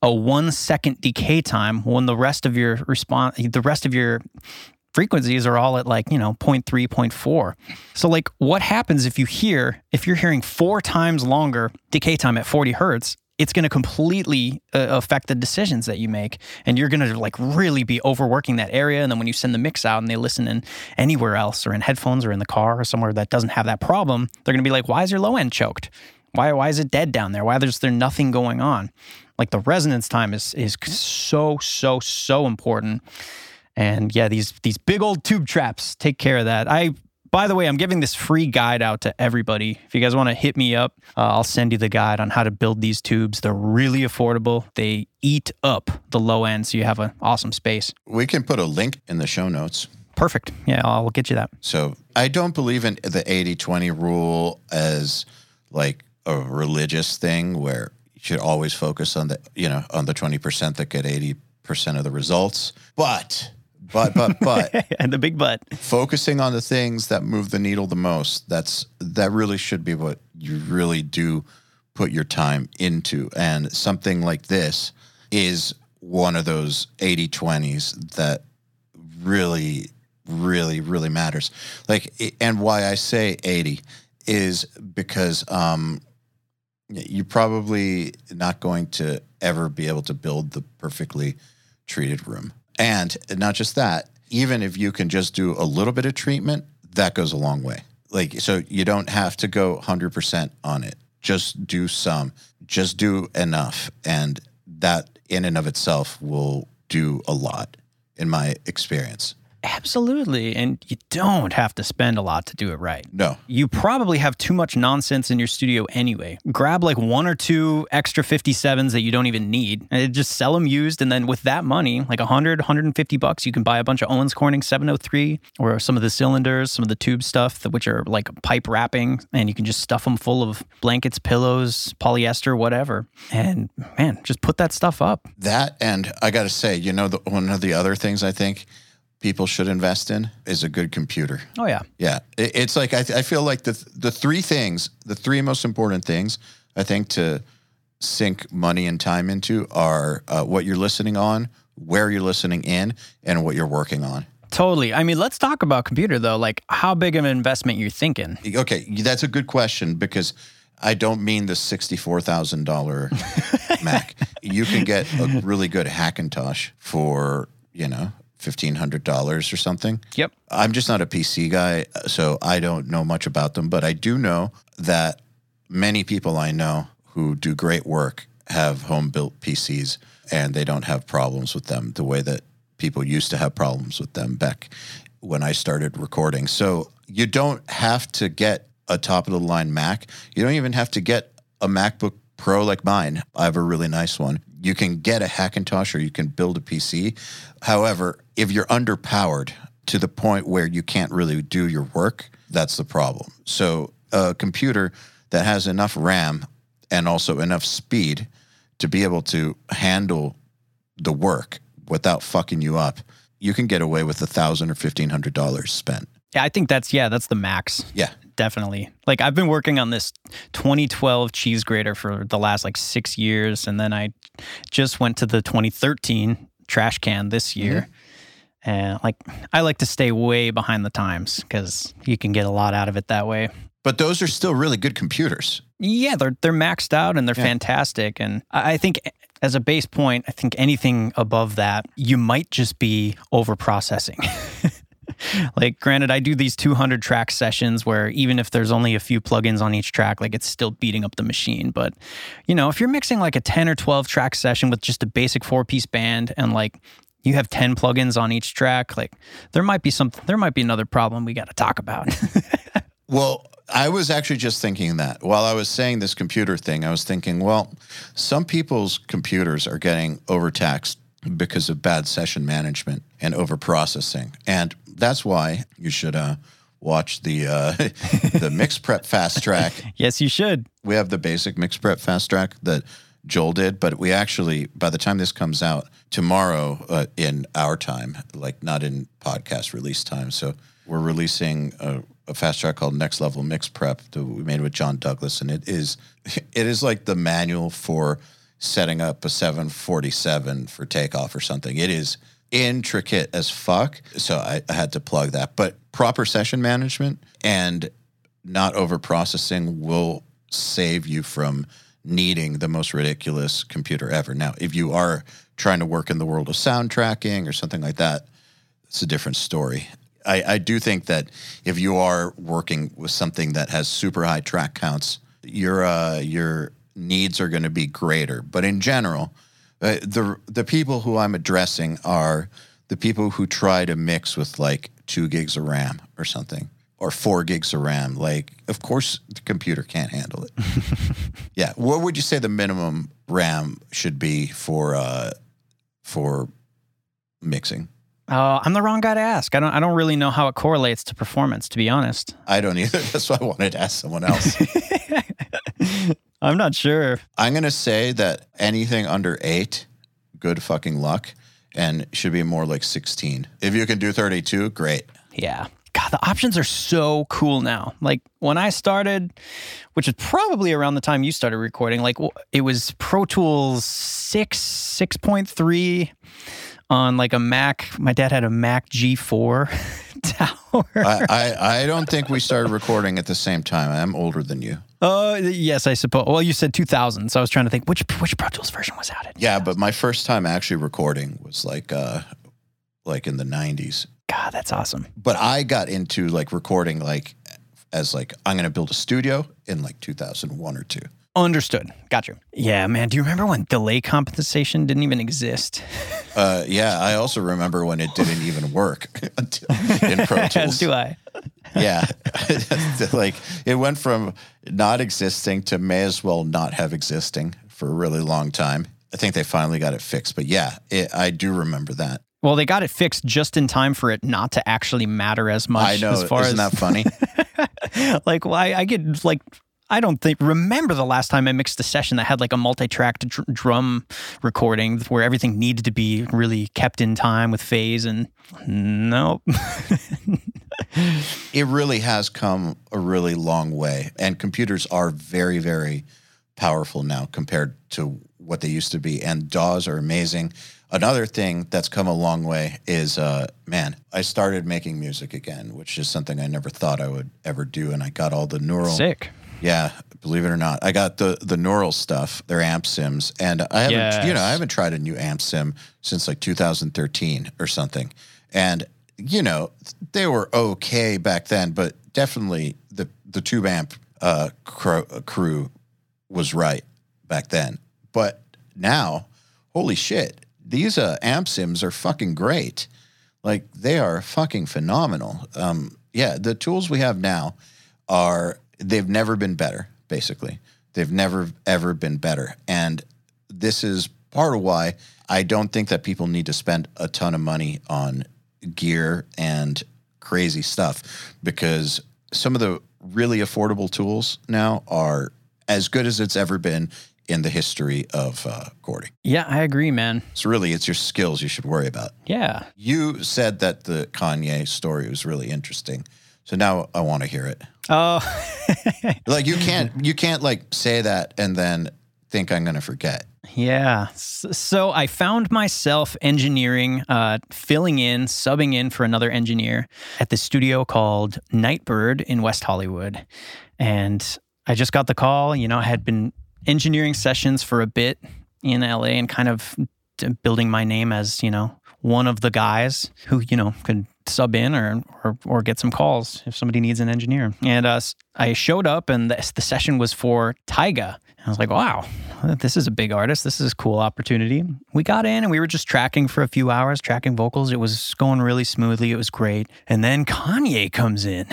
Speaker 3: a one second decay time when the rest of your response, the rest of your frequencies are all at like you know 0.3 0.4 so like what happens if you hear if you're hearing four times longer decay time at 40 hertz it's going to completely uh, affect the decisions that you make and you're going to like really be overworking that area and then when you send the mix out and they listen in anywhere else or in headphones or in the car or somewhere that doesn't have that problem they're going to be like why is your low end choked? Why why is it dead down there? Why is there nothing going on? Like the resonance time is is so so so important. And yeah, these these big old tube traps take care of that. I by the way, I'm giving this free guide out to everybody. If you guys want to hit me up, uh, I'll send you the guide on how to build these tubes. They're really affordable. They eat up the low end, so you have an awesome space.
Speaker 2: We can put a link in the show notes.
Speaker 3: Perfect. Yeah, I'll get you that.
Speaker 2: So I don't believe in the 80 20 rule as like a religious thing where you should always focus on the, you know, on the 20% that get 80% of the results. But, but, but, but
Speaker 3: and the big but
Speaker 2: focusing on the things that move the needle the most, that's, that really should be what you really do put your time into. And something like this is one of those 80 20s that really, really, really matters. Like, and why I say 80 is because um, you're probably not going to ever be able to build the perfectly treated room. And not just that, even if you can just do a little bit of treatment, that goes a long way. Like, so you don't have to go 100% on it. Just do some, just do enough. And that in and of itself will do a lot, in my experience.
Speaker 3: Absolutely. And you don't have to spend a lot to do it right.
Speaker 2: No,
Speaker 3: You probably have too much nonsense in your studio anyway. Grab like one or two extra 57s that you don't even need and just sell them used. And then with that money, like 100, 150 bucks, you can buy a bunch of Owens Corning 703 or some of the cylinders, some of the tube stuff, which are like pipe wrapping. And you can just stuff them full of blankets, pillows, polyester, whatever. And man, just put that stuff up.
Speaker 2: that and I got to say, you know, the, one of the other things I think people should invest in is a good computer.
Speaker 3: Oh, yeah.
Speaker 2: Yeah, it, it's like I, I feel like the the three things, the three most important things, I think to sink money and time into are uh, what you're listening on, where you're listening in, and what you're working on.
Speaker 3: Totally. I mean, let's talk about computer though. Like, how big of an investment you're thinking?
Speaker 2: Okay, that's a good question because I don't mean the sixty-four thousand dollar Mac. You can get a really good Hackintosh for you know fifteen hundred dollars or something.
Speaker 3: Yep.
Speaker 2: I'm just not a PC guy, so I don't know much about them, but I do know that many people I know who do great work have home built PCs and they don't have problems with them the way that people used to have problems with them back when I started recording. So you don't have to get a top of the line Mac. You don't even have to get a MacBook Pro like mine. I have a really nice one. You can get a Hackintosh or you can build a PC. However, if you're underpowered to the point where you can't really do your work, that's the problem. So a computer that has enough RAM and also enough speed to be able to handle the work without fucking you up, you can get away with a thousand or fifteen hundred dollars spent.
Speaker 3: Yeah, I think that's, yeah, that's the max.
Speaker 2: Yeah,
Speaker 3: definitely. Like I've been working on this 2012 cheese grater for the last like six years, and then I just went to the 2013 trash can this year. Mm-hmm. And like I like to stay way behind the times because you can get a lot out of it that way.
Speaker 2: But those are still really good computers.
Speaker 3: Yeah, they're they're maxed out and they're yeah. fantastic. And I think as a base point, I think anything above that, you might just be over processing. like granted i do these 200 track sessions where even if there's only a few plugins on each track like it's still beating up the machine. But you know if you're mixing like a 10 or 12 track session with just a basic four piece band and like you have 10 plugins on each track like there might be something there might be another problem we got to talk about.
Speaker 2: Well I was actually just thinking that. While I was saying this computer thing, I was thinking, well, some people's computers are getting overtaxed because of bad session management and over processing. And that's why you should uh, watch the uh, the mix prep fast track.
Speaker 3: yes, you should.
Speaker 2: We have the basic mix prep fast track that Joel did, but we actually, by the time this comes out tomorrow uh, in our time, like not in podcast release time, so we're releasing a, a, fast track called Next Level Mix Prep that we made with John Douglas, and it is it is like the manual for setting up a 747 for takeoff or something. It is intricate as fuck. So I, I had to plug that. But proper session management and not over processing will save you from needing the most ridiculous computer ever. Now, if you are trying to work in the world of sound tracking or something like that, it's a different story. I, I do think that if you are working with something that has super high track counts, your uh, your needs are going to be greater. But in general, uh, the the people who I'm addressing are the people who try to mix with like two gigs of RAM or something or four gigs of RAM. Like, of course, the computer can't handle it. yeah. What would you say the minimum RAM should be for uh, for mixing?
Speaker 3: Uh, I'm the wrong guy to ask. I don't. I don't really know how it correlates to performance. To be honest,
Speaker 2: I don't either. That's why I wanted to ask someone else.
Speaker 3: I'm not sure.
Speaker 2: I'm gonna say that anything under eight, good fucking luck, and should be more like 16. If you can do 32, great.
Speaker 3: Yeah. God, the options are so cool now. Like when I started, which is probably around the time you started recording, like it was Pro Tools 6, 6.3 on like a Mac. My dad had a Mac G4 tower.
Speaker 2: I, I, I, don't think we started recording at the same time. I'm older than you.
Speaker 3: Uh, yes, I suppose. Well, you said 2000, so I was trying to think which which Pro Tools version was out.
Speaker 2: yeah, but my first time actually recording was like uh, like in the 90s.
Speaker 3: God, that's awesome.
Speaker 2: But I got into like recording like as like I'm going to build a studio in like 2001 or two.
Speaker 3: Understood. Got you. Yeah, man. Do you remember when delay compensation didn't even exist?
Speaker 2: Uh, yeah, I also remember when it didn't even work until in Pro Tools.
Speaker 3: As do I.
Speaker 2: yeah, like it went from not existing to may as well not have existing for a really long time. I think they finally got it fixed, but yeah, it, I do remember that.
Speaker 3: Well, they got it fixed just in time for it not to actually matter as much.
Speaker 2: I know.
Speaker 3: As far
Speaker 2: Isn't
Speaker 3: as,
Speaker 2: that funny?
Speaker 3: like, why well, I, I get like I don't think remember the last time I mixed a session that had like a multi-tracked dr- drum recording where everything needed to be really kept in time with phase and nope.
Speaker 2: it really has come a really long way and computers are very very powerful now compared to what they used to be and DAWs are amazing. Another thing that's come a long way is, uh, man, I started making music again, which is something I never thought I would ever do, and I got all the neural
Speaker 3: sick
Speaker 2: yeah, believe it or not, I got the the neural stuff. They're amp sims, and I haven't yes. you know I haven't tried a new amp sim since like 2013 or something. And you know they were okay back then, but definitely the the tube amp uh, crew, crew was right back then. But now, holy shit, these uh, amp sims are fucking great. Like they are fucking phenomenal. Um, yeah, the tools we have now are they've never been better, basically. They've never, ever been better. And this is part of why I don't think that people need to spend a ton of money on gear and crazy stuff because some of the really affordable tools now are as good as it's ever been in the history of uh, chording.
Speaker 3: Yeah, I agree, man.
Speaker 2: So really, it's your skills you should worry about.
Speaker 3: Yeah.
Speaker 2: You said that the Kanye story was really interesting. So now I want to hear it.
Speaker 3: Oh,
Speaker 2: Like you can't you can't like say that and then think I'm going to forget.
Speaker 3: Yeah. So I found myself engineering, uh, filling in, subbing in for another engineer at the studio called Nightbird in West Hollywood. And I just got the call. You know, I had been engineering sessions for a bit in LA and kind of building my name as, you know, one of the guys who, you know, could sub in or, or, or get some calls if somebody needs an engineer. And uh, I showed up and the, the session was for Tyga. I was like, wow, this is a big artist. This is a cool opportunity. We got in and we were just tracking for a few hours, tracking vocals. It was going really smoothly. It was great. And then Kanye comes in.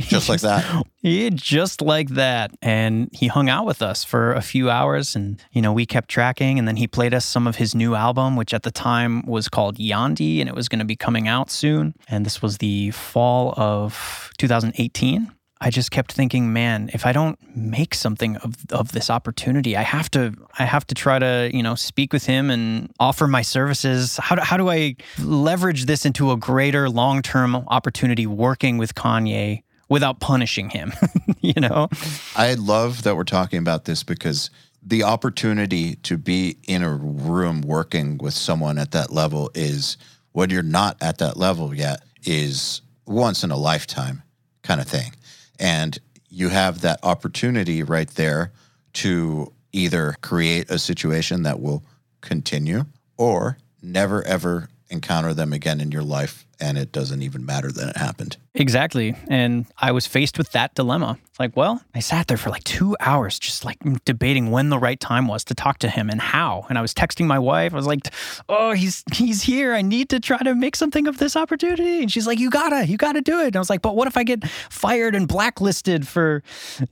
Speaker 2: Just like that.
Speaker 3: Yeah, just like that. And he hung out with us for a few hours and, you know, we kept tracking. And then he played us some of his new album, which at the time was called Yandhi and it was going to be coming out soon. And this was the fall of 2018. I just kept thinking, man, if I don't make something of, of this opportunity, I have to I have to try to, you know, speak with him and offer my services. How do, how do I leverage this into a greater long-term opportunity working with Kanye without punishing him, you know?
Speaker 2: I love that we're talking about this because the opportunity to be in a room working with someone at that level is when you're not at that level yet is once in a lifetime kind of thing. And you have that opportunity right there to either create a situation that will continue or never ever encounter them again in your life and it doesn't even matter that it happened.
Speaker 3: Exactly. And I was faced with that dilemma. It's like, well, I sat there for like two hours just like debating when the right time was to talk to him and how. And I was texting my wife. I was like, oh, he's he's here. I need to try to make something of this opportunity. And she's like, you gotta, you gotta do it. And I was like, but what if I get fired and blacklisted for,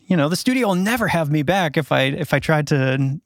Speaker 3: you know, the studio will never have me back if I if I tried to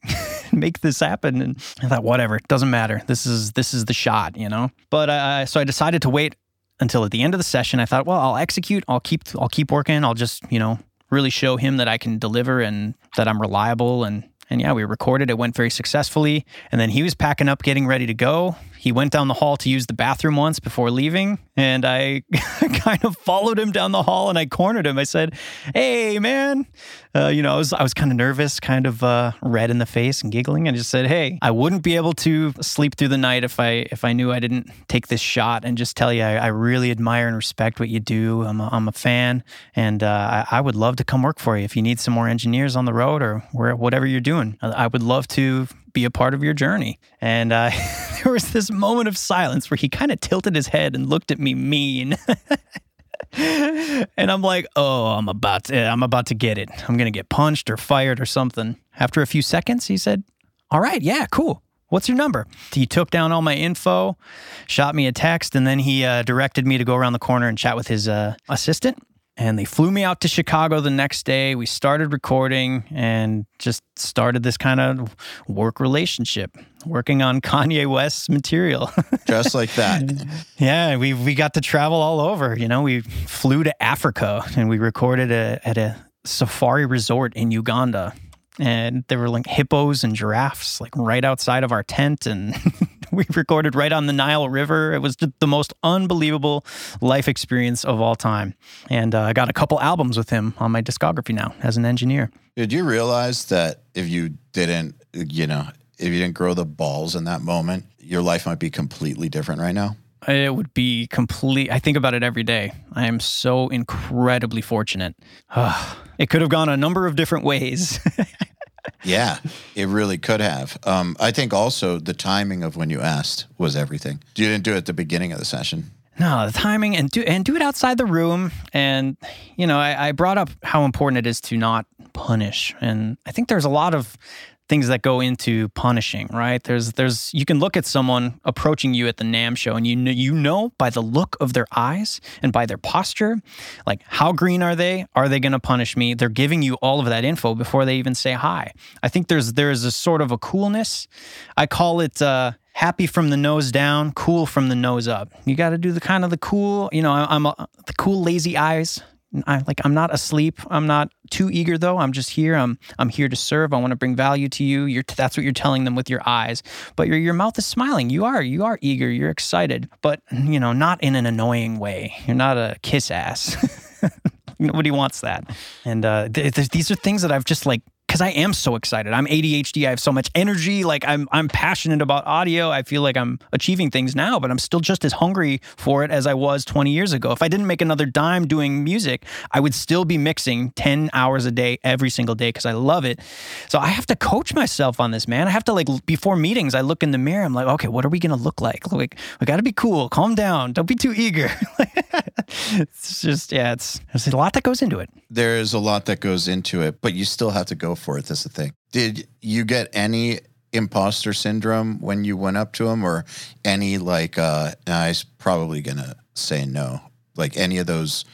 Speaker 3: make this happen. And I thought, whatever, it doesn't matter. This is this is the shot, you know. But so I decided to wait until at the end of the session. I thought, well, I'll execute. I'll keep I'll keep working. I'll just you know really show him that I can deliver and that I'm reliable. And and yeah, we recorded. It went very successfully. And then he was packing up, getting ready to go. He went down the hall to use the bathroom once before leaving, and I kind of followed him down the hall and I cornered him. I said, "Hey, man," uh, you know, I was I was kind of nervous, kind of uh, red in the face and giggling, I just said, "Hey, I wouldn't be able to sleep through the night if I if I knew I didn't take this shot and just tell you I, I really admire and respect what you do. I'm a, I'm a fan, and uh, I, I would love to come work for you if you need some more engineers on the road or where whatever you're doing. I, I would love to." Be a part of your journey. And uh, there was this moment of silence where he kind of tilted his head and looked at me mean. and I'm like, oh, I'm about to, I'm about to get it. I'm gonna get punched or fired or something. After a few seconds, he said, "All right, yeah, cool. What's your number?" He took down all my info, shot me a text, and then he uh, directed me to go around the corner and chat with his uh, assistant. And they flew me out to Chicago the next day. We started recording and just started this kind of work relationship, working on Kanye West's material.
Speaker 2: Just like that.
Speaker 3: Yeah, we we got to travel all over. You know, we flew to Africa and we recorded a, at a safari resort in Uganda, and there were like hippos and giraffes like right outside of our tent, and we recorded right on the Nile River. It was the, most unbelievable life experience of all time, and uh, I got a couple albums with him on my discography now as an engineer.
Speaker 2: Did you realize that if you didn't, you know, if you didn't grow the balls in that moment, your life might be completely different right now?
Speaker 3: It would be complete. I think about it every day. I am so incredibly fortunate. it could have gone a number of different ways.
Speaker 2: Yeah, it really could have. Um, I think also the timing of when you asked was everything. You didn't do it at the beginning of the session.
Speaker 3: No, the timing and do and do it outside the room. And you know, I, I brought up how important it is to not punish, and I think there's a lot of things that go into punishing, right? There's there's you can look at someone approaching you at the NAMM show, and you know, you know by the look of their eyes and by their posture, like how green are they? Are they going to punish me? They're giving you all of that info before they even say hi. I think there's there's a sort of a coolness. I call it. Uh, happy from the nose down, cool from the nose up. You got to do the kind of the cool, you know, I'm a, the cool lazy eyes. I like I'm not asleep. I'm not too eager though. I'm just here. I'm I'm here to serve. I want to bring value to you. You're that's what you're telling them with your eyes. But your your mouth is smiling. You are you are eager. You're excited. But you know, not in an annoying way. You're not a kiss ass. Nobody wants that. And uh, th- th- these are things that I've just like because I am so excited. I'm ADHD. I have so much energy. Like I'm I'm passionate about audio. I feel like I'm achieving things now, but I'm still just as hungry for it as I was 20 years ago. If I didn't make another dime doing music, I would still be mixing 10 hours a day every single day because I love it. So I have to coach myself on this, man. I have to like before meetings, I look in the mirror. I'm like, okay, what are we gonna look like? Like we got to be cool. Calm down. Don't be too eager. it's just yeah. It's there's a lot that goes into it.
Speaker 2: There's a lot that goes into it, but you still have to go for it. That's the thing. Did you get any imposter syndrome when you went up to him, or any like? uh nah, I was probably gonna say no. Like any of those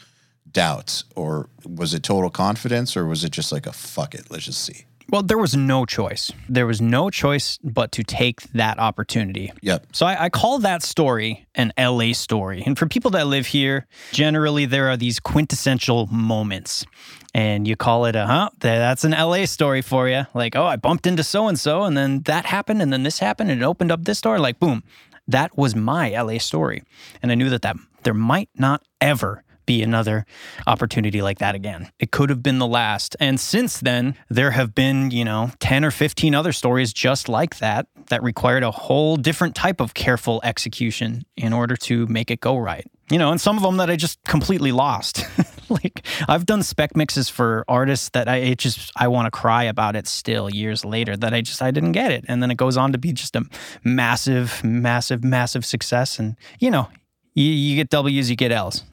Speaker 2: doubts, or was it total confidence, or was it just like a fuck it, let's just see.
Speaker 3: Well, there was no choice. There was no choice but to take that opportunity.
Speaker 2: Yep.
Speaker 3: So I, I, call that story an LA story. And for people that live here, generally there are these quintessential moments. And you call it a, huh, that's an LA story for you. Like, oh, I bumped into so and so, and then that happened, and then this happened, and it opened up this door. Like, boom. That was my LA story. And I knew that, that there might not ever be another opportunity like that again. It could have been the last. And since then, there have been, you know, 10 or 15 other stories just like that that required a whole different type of careful execution in order to make it go right. You know, and some of them that I just completely lost. like I've done spec mixes for artists that I it just I want to cry about it still years later that I just I didn't get it. And then it goes on to be just a massive, massive, massive success. And you know, you, you get W's, you get L's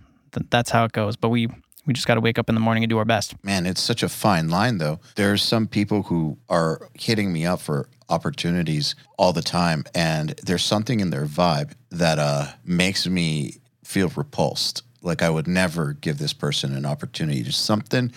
Speaker 3: that's how it goes. But we we just got to wake up in the morning and do our best.
Speaker 2: Man, it's such a fine line, though. There's some people who are hitting me up for opportunities all the time, and there's something in their vibe that uh, makes me feel repulsed. Like I would never give this person an opportunity. Just something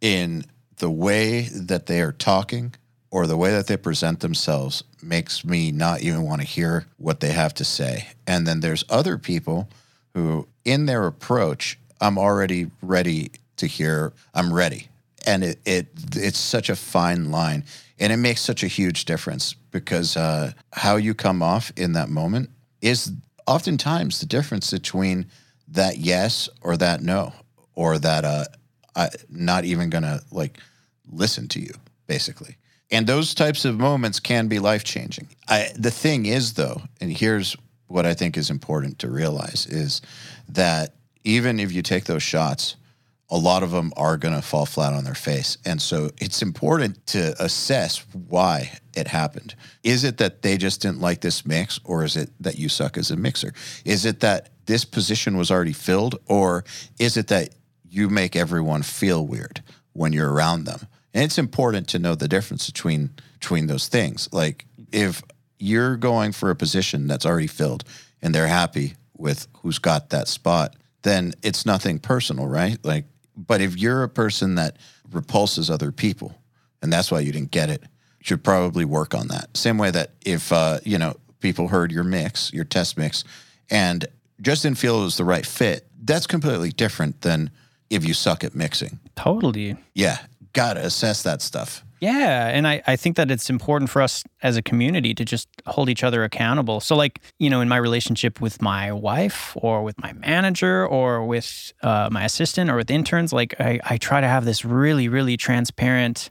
Speaker 2: in the way that they are talking or the way that they present themselves makes me not even want to hear what they have to say. And then there's other people who, in their approach, I'm already ready to hear, I'm ready. And it, it it's such a fine line. And it makes such a huge difference because uh, how you come off in that moment is oftentimes the difference between that yes or that no, or that uh, I, not even gonna like listen to you, basically. And those types of moments can be life changing. The thing is, though, and here's what I think is important to realize is that even if you take those shots, a lot of them are going to fall flat on their face. And so it's important to assess why it happened. Is it that they just didn't like this mix, or is it that you suck as a mixer? Is it that this position was already filled, or is it that you make everyone feel weird when you're around them? And it's important to know the difference between between those things. Like if you're going for a position that's already filled and they're happy with who's got that spot, then it's nothing personal, right? Like, but if you're a person that repulses other people and that's why you didn't get it, you should probably work on that. Same way that if, uh, you know, people heard your mix, your test mix, and just didn't feel it was the right fit, that's completely different than if you suck at mixing.
Speaker 3: Totally.
Speaker 2: Yeah. Got to assess that stuff.
Speaker 3: Yeah. And I, I think that it's important for us as a community to just hold each other accountable. So, like, you know, in my relationship with my wife or with my manager or with uh, my assistant or with interns, like, I, I try to have this really, really transparent,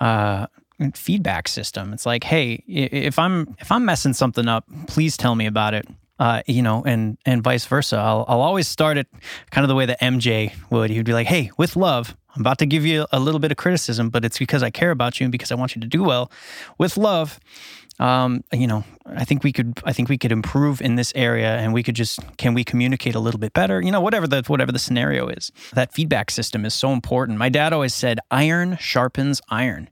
Speaker 3: uh, feedback system. It's like, hey, if I'm if I'm messing something up, please tell me about it. Uh, you know, and and vice versa. I'll I'll always start it kind of the way that MJ would. He'd be like, "Hey, with love, I'm about to give you a little bit of criticism, but it's because I care about you and because I want you to do well. With love, um, you know, I think we could, I think we could improve in this area, and we could just, can we communicate a little bit better? You know, whatever the whatever the scenario is. That feedback system is so important. My dad always said, "Iron sharpens iron."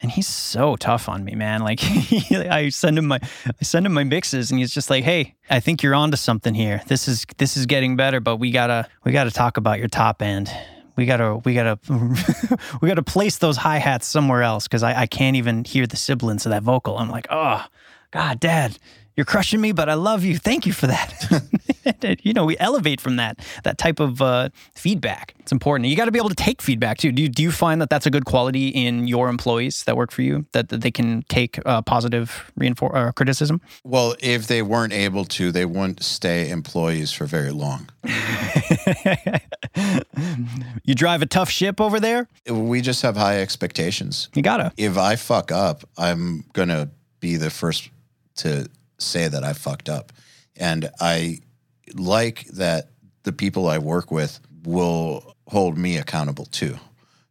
Speaker 3: And he's so tough on me, man. Like I send him my I send him my mixes and he's just like, "Hey, I think you're onto something here. This is this is getting better, but we got to we got to talk about your top end we gotta we gotta we gotta place those hi hats somewhere else because I, I can't even hear the sibilance of that vocal. I'm like, oh God, Dad, you're crushing me, but I love you. Thank you for that. you know, we elevate from that that type of uh, feedback. It's important. You got to be able to take feedback too. Do you, do you find that that's a good quality in your employees that work for you that, that they can take uh, positive reinfor- uh, criticism?
Speaker 2: Well, if they weren't able to, they wouldn't stay employees for very long.
Speaker 3: you drive a tough ship over there.
Speaker 2: We just have high expectations.
Speaker 3: You gotta.
Speaker 2: If I fuck up, I'm gonna be the first to say that I fucked up. And I like that the people I work with will hold me accountable too.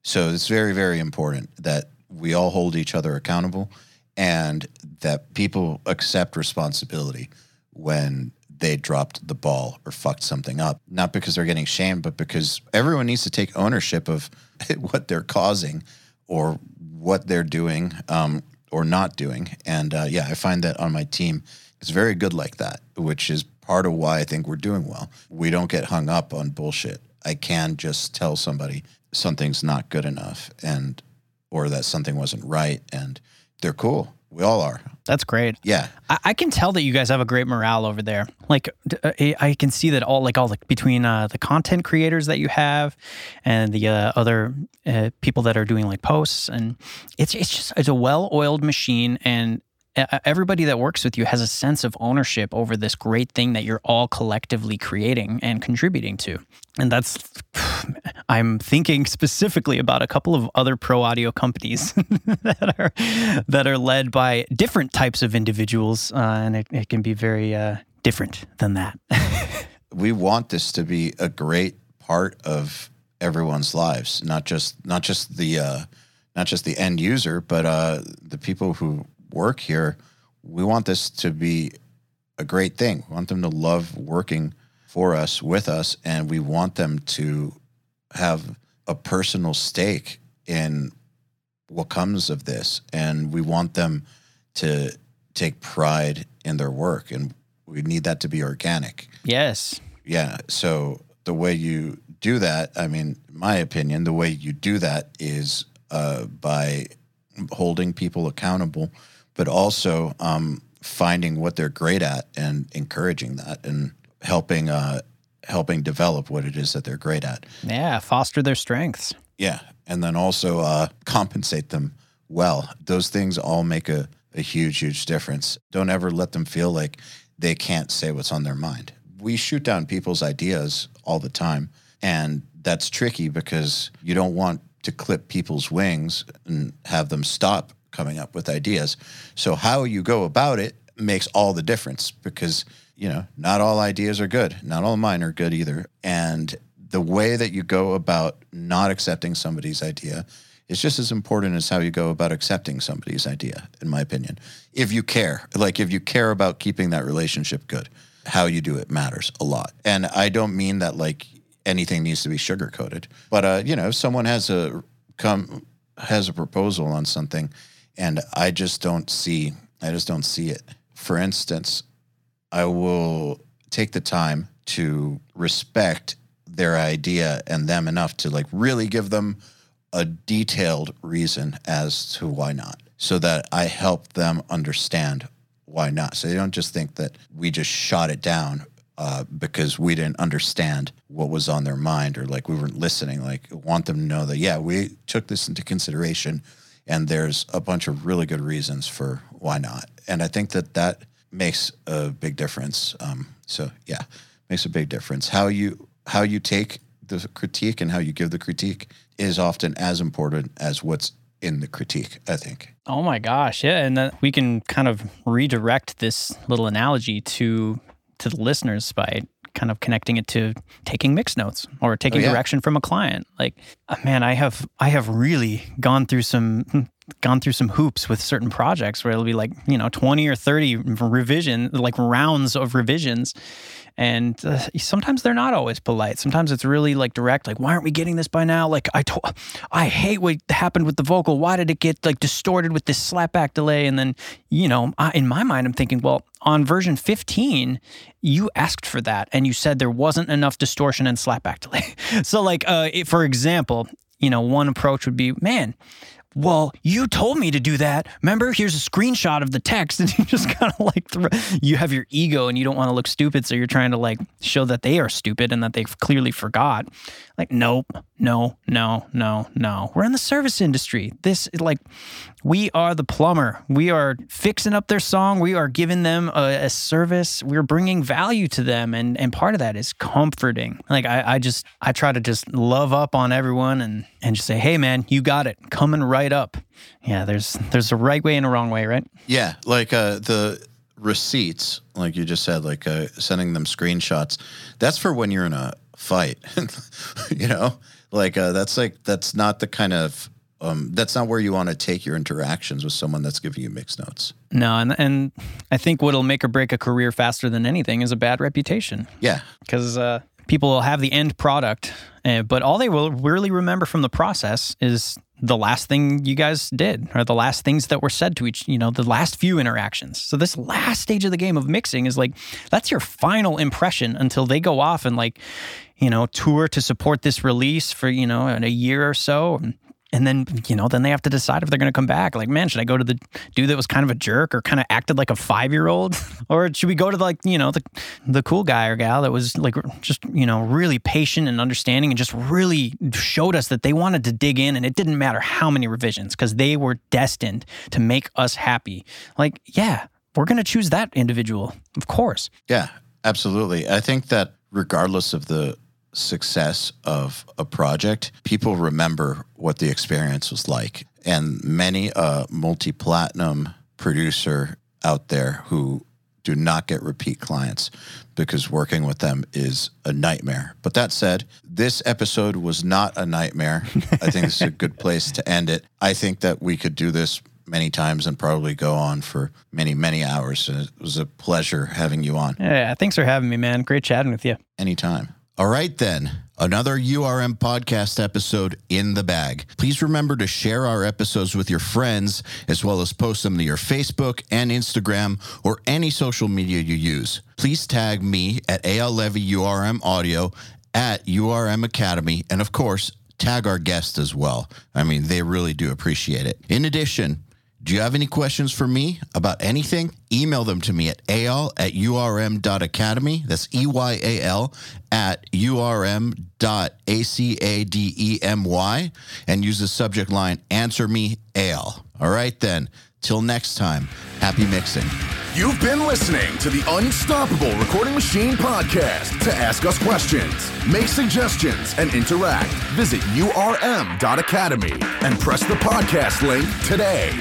Speaker 2: So it's very, very important that we all hold each other accountable and that people accept responsibility when they dropped the ball or fucked something up. Not because they're getting shamed, but because everyone needs to take ownership of what they're causing or what they're doing um, or not doing. And uh, yeah, I find that on my team, it's very good like that, which is part of why I think we're doing well. We don't get hung up on bullshit. I can just tell somebody something's not good enough and or that something wasn't right and they're cool. We all are.
Speaker 3: That's great.
Speaker 2: Yeah.
Speaker 3: I, I can tell that you guys have a great morale over there. Like uh, I can see that all like all like between uh, the content creators that you have and the uh, other uh, people that are doing like posts and it's it's just it's a well-oiled machine and everybody that works with you has a sense of ownership over this great thing that you're all collectively creating and contributing to. And that's, I'm thinking specifically about a couple of other pro audio companies that are that are led by different types of individuals, uh, and it, it, can be very uh, different than that.
Speaker 2: we want this to be a great part of everyone's lives, not just not just the uh, not just the end user, but uh, the people who work here, we want this to be a great thing. We want them to love working for us, with us, and we want them to have a personal stake in what comes of this. And we want them to take pride in their work. And we need that to be organic.
Speaker 3: Yes.
Speaker 2: Yeah. So the way you do that, I mean, my opinion, the way you do that is uh, by holding people accountable but also um, finding what they're great at and encouraging that and helping uh, helping develop what it is that they're great at.
Speaker 3: Yeah, foster their strengths.
Speaker 2: Yeah, and then also uh, compensate them well. Those things all make a, a huge, huge difference. Don't ever let them feel like they can't say what's on their mind. We shoot down people's ideas all the time, and that's tricky because you don't want to clip people's wings and have them stop coming up with ideas. So how you go about it makes all the difference because, you know, not all ideas are good. Not all mine are good either. And the way that you go about not accepting somebody's idea is just as important as how you go about accepting somebody's idea, in my opinion. If you care, like if you care about keeping that relationship good, how you do it matters a lot. And I don't mean that like anything needs to be sugar coated, but uh, you know, if someone has a come has a proposal on something and I just don't see I just don't see it. For instance, I will take the time to respect their idea and them enough to like really give them a detailed reason as to why not so that I help them understand why not. So they don't just think that we just shot it down uh, because we didn't understand what was on their mind or like we weren't listening. Like, want them to know that, yeah, we took this into consideration and there's a bunch of really good reasons for why not. And I think that that makes a big difference. Um, so yeah, makes a big difference. How you how you take the critique and how you give the critique is often as important as what's in the critique. I think.
Speaker 3: Oh my gosh, yeah, and that we can kind of redirect this little analogy to to the listeners by kind of connecting it to taking mixed notes or taking oh, yeah. direction from a client. Like, uh, man, I have I have really gone through some gone through some hoops with certain projects where it'll be like you know 20 or 30 revision like rounds of revisions. And uh, sometimes they're not always polite. Sometimes it's really like direct like why aren't we getting this by now? Like i i hate what happened with the vocal. Why did it get like distorted with this slapback delay? And then you know I, in my mind i'm thinking well on version 15 you asked for that and you said there wasn't enough distortion and slapback delay. So like uh, for example you know one approach would be man well, you told me to do that. Remember, here's a screenshot of the text. And you just kind of like, throw, you have your ego and you don't want to look stupid. So you're trying to like show that they are stupid and that they've clearly forgot. Like, nope, no, no, no, no. We're in the service industry. This, is like, we are the plumber. We are fixing up their song. We are giving them a, a service. We're bringing value to them. And, and part of that is comforting. Like, I, I just, I try to just love up on everyone and, and just say, hey, man, you got it. Coming right up. Yeah, there's, there's a right way and a wrong way, right?
Speaker 2: Yeah. Like uh, the, receipts, like you just said, like uh, sending them screenshots, that's for when you're in a fight. you know, like uh, that's like that's not the kind of um, that's not where you want to take your interactions with someone that's giving you mixed notes.
Speaker 3: No, and and I think what'll make or break a career faster than anything is a bad reputation.
Speaker 2: Yeah,
Speaker 3: because uh, people will have the end product, uh, but all they will really remember from the process is the last thing you guys did or the last things that were said to each you know the last few interactions so this last stage of the game of mixing is like that's your final impression until they go off and like you know tour to support this release for you know in a year or so. And then you know then they have to decide if they're going to come back. Like man should i go to the dude that was kind of a jerk or kind of acted like a five year old or should we go to like you know the the cool guy or gal that was like just you know really patient and understanding and just really showed us that they wanted to dig in and it didn't matter how many revisions because they were destined to make us happy. Like yeah we're going to choose that individual of course.
Speaker 2: Yeah absolutely. I think that regardless of the success of a project, people remember what the experience was like. And many a multi platinum producer out there who do not get repeat clients because working with them is a nightmare. But that said, this episode was not a nightmare. I think this is a good place to end it. I think that we could do this many times and probably go on for many, many hours. It was a pleasure having you on.
Speaker 3: Yeah, thanks for having me, man. Great chatting with you.
Speaker 2: Anytime. All right, then. Another URM podcast episode in the bag. Please remember to share our episodes with your friends, as well as post them to your Facebook and Instagram or any social media you use. Please tag me at Eyal Levy URM Audio at URM Academy, and of course, tag our guests as well. I mean, they really do appreciate it. In addition, do you have any questions for me about anything? Email them to me at eyal at urm.academy. That's E Y A L at urm.academy and use the subject line Answer Me Eyal. All right, then. Till next time, happy mixing.
Speaker 1: You've been listening to the Unstoppable Recording Machine podcast. To ask us questions, make suggestions, and interact, visit urm.academy and press the podcast link today.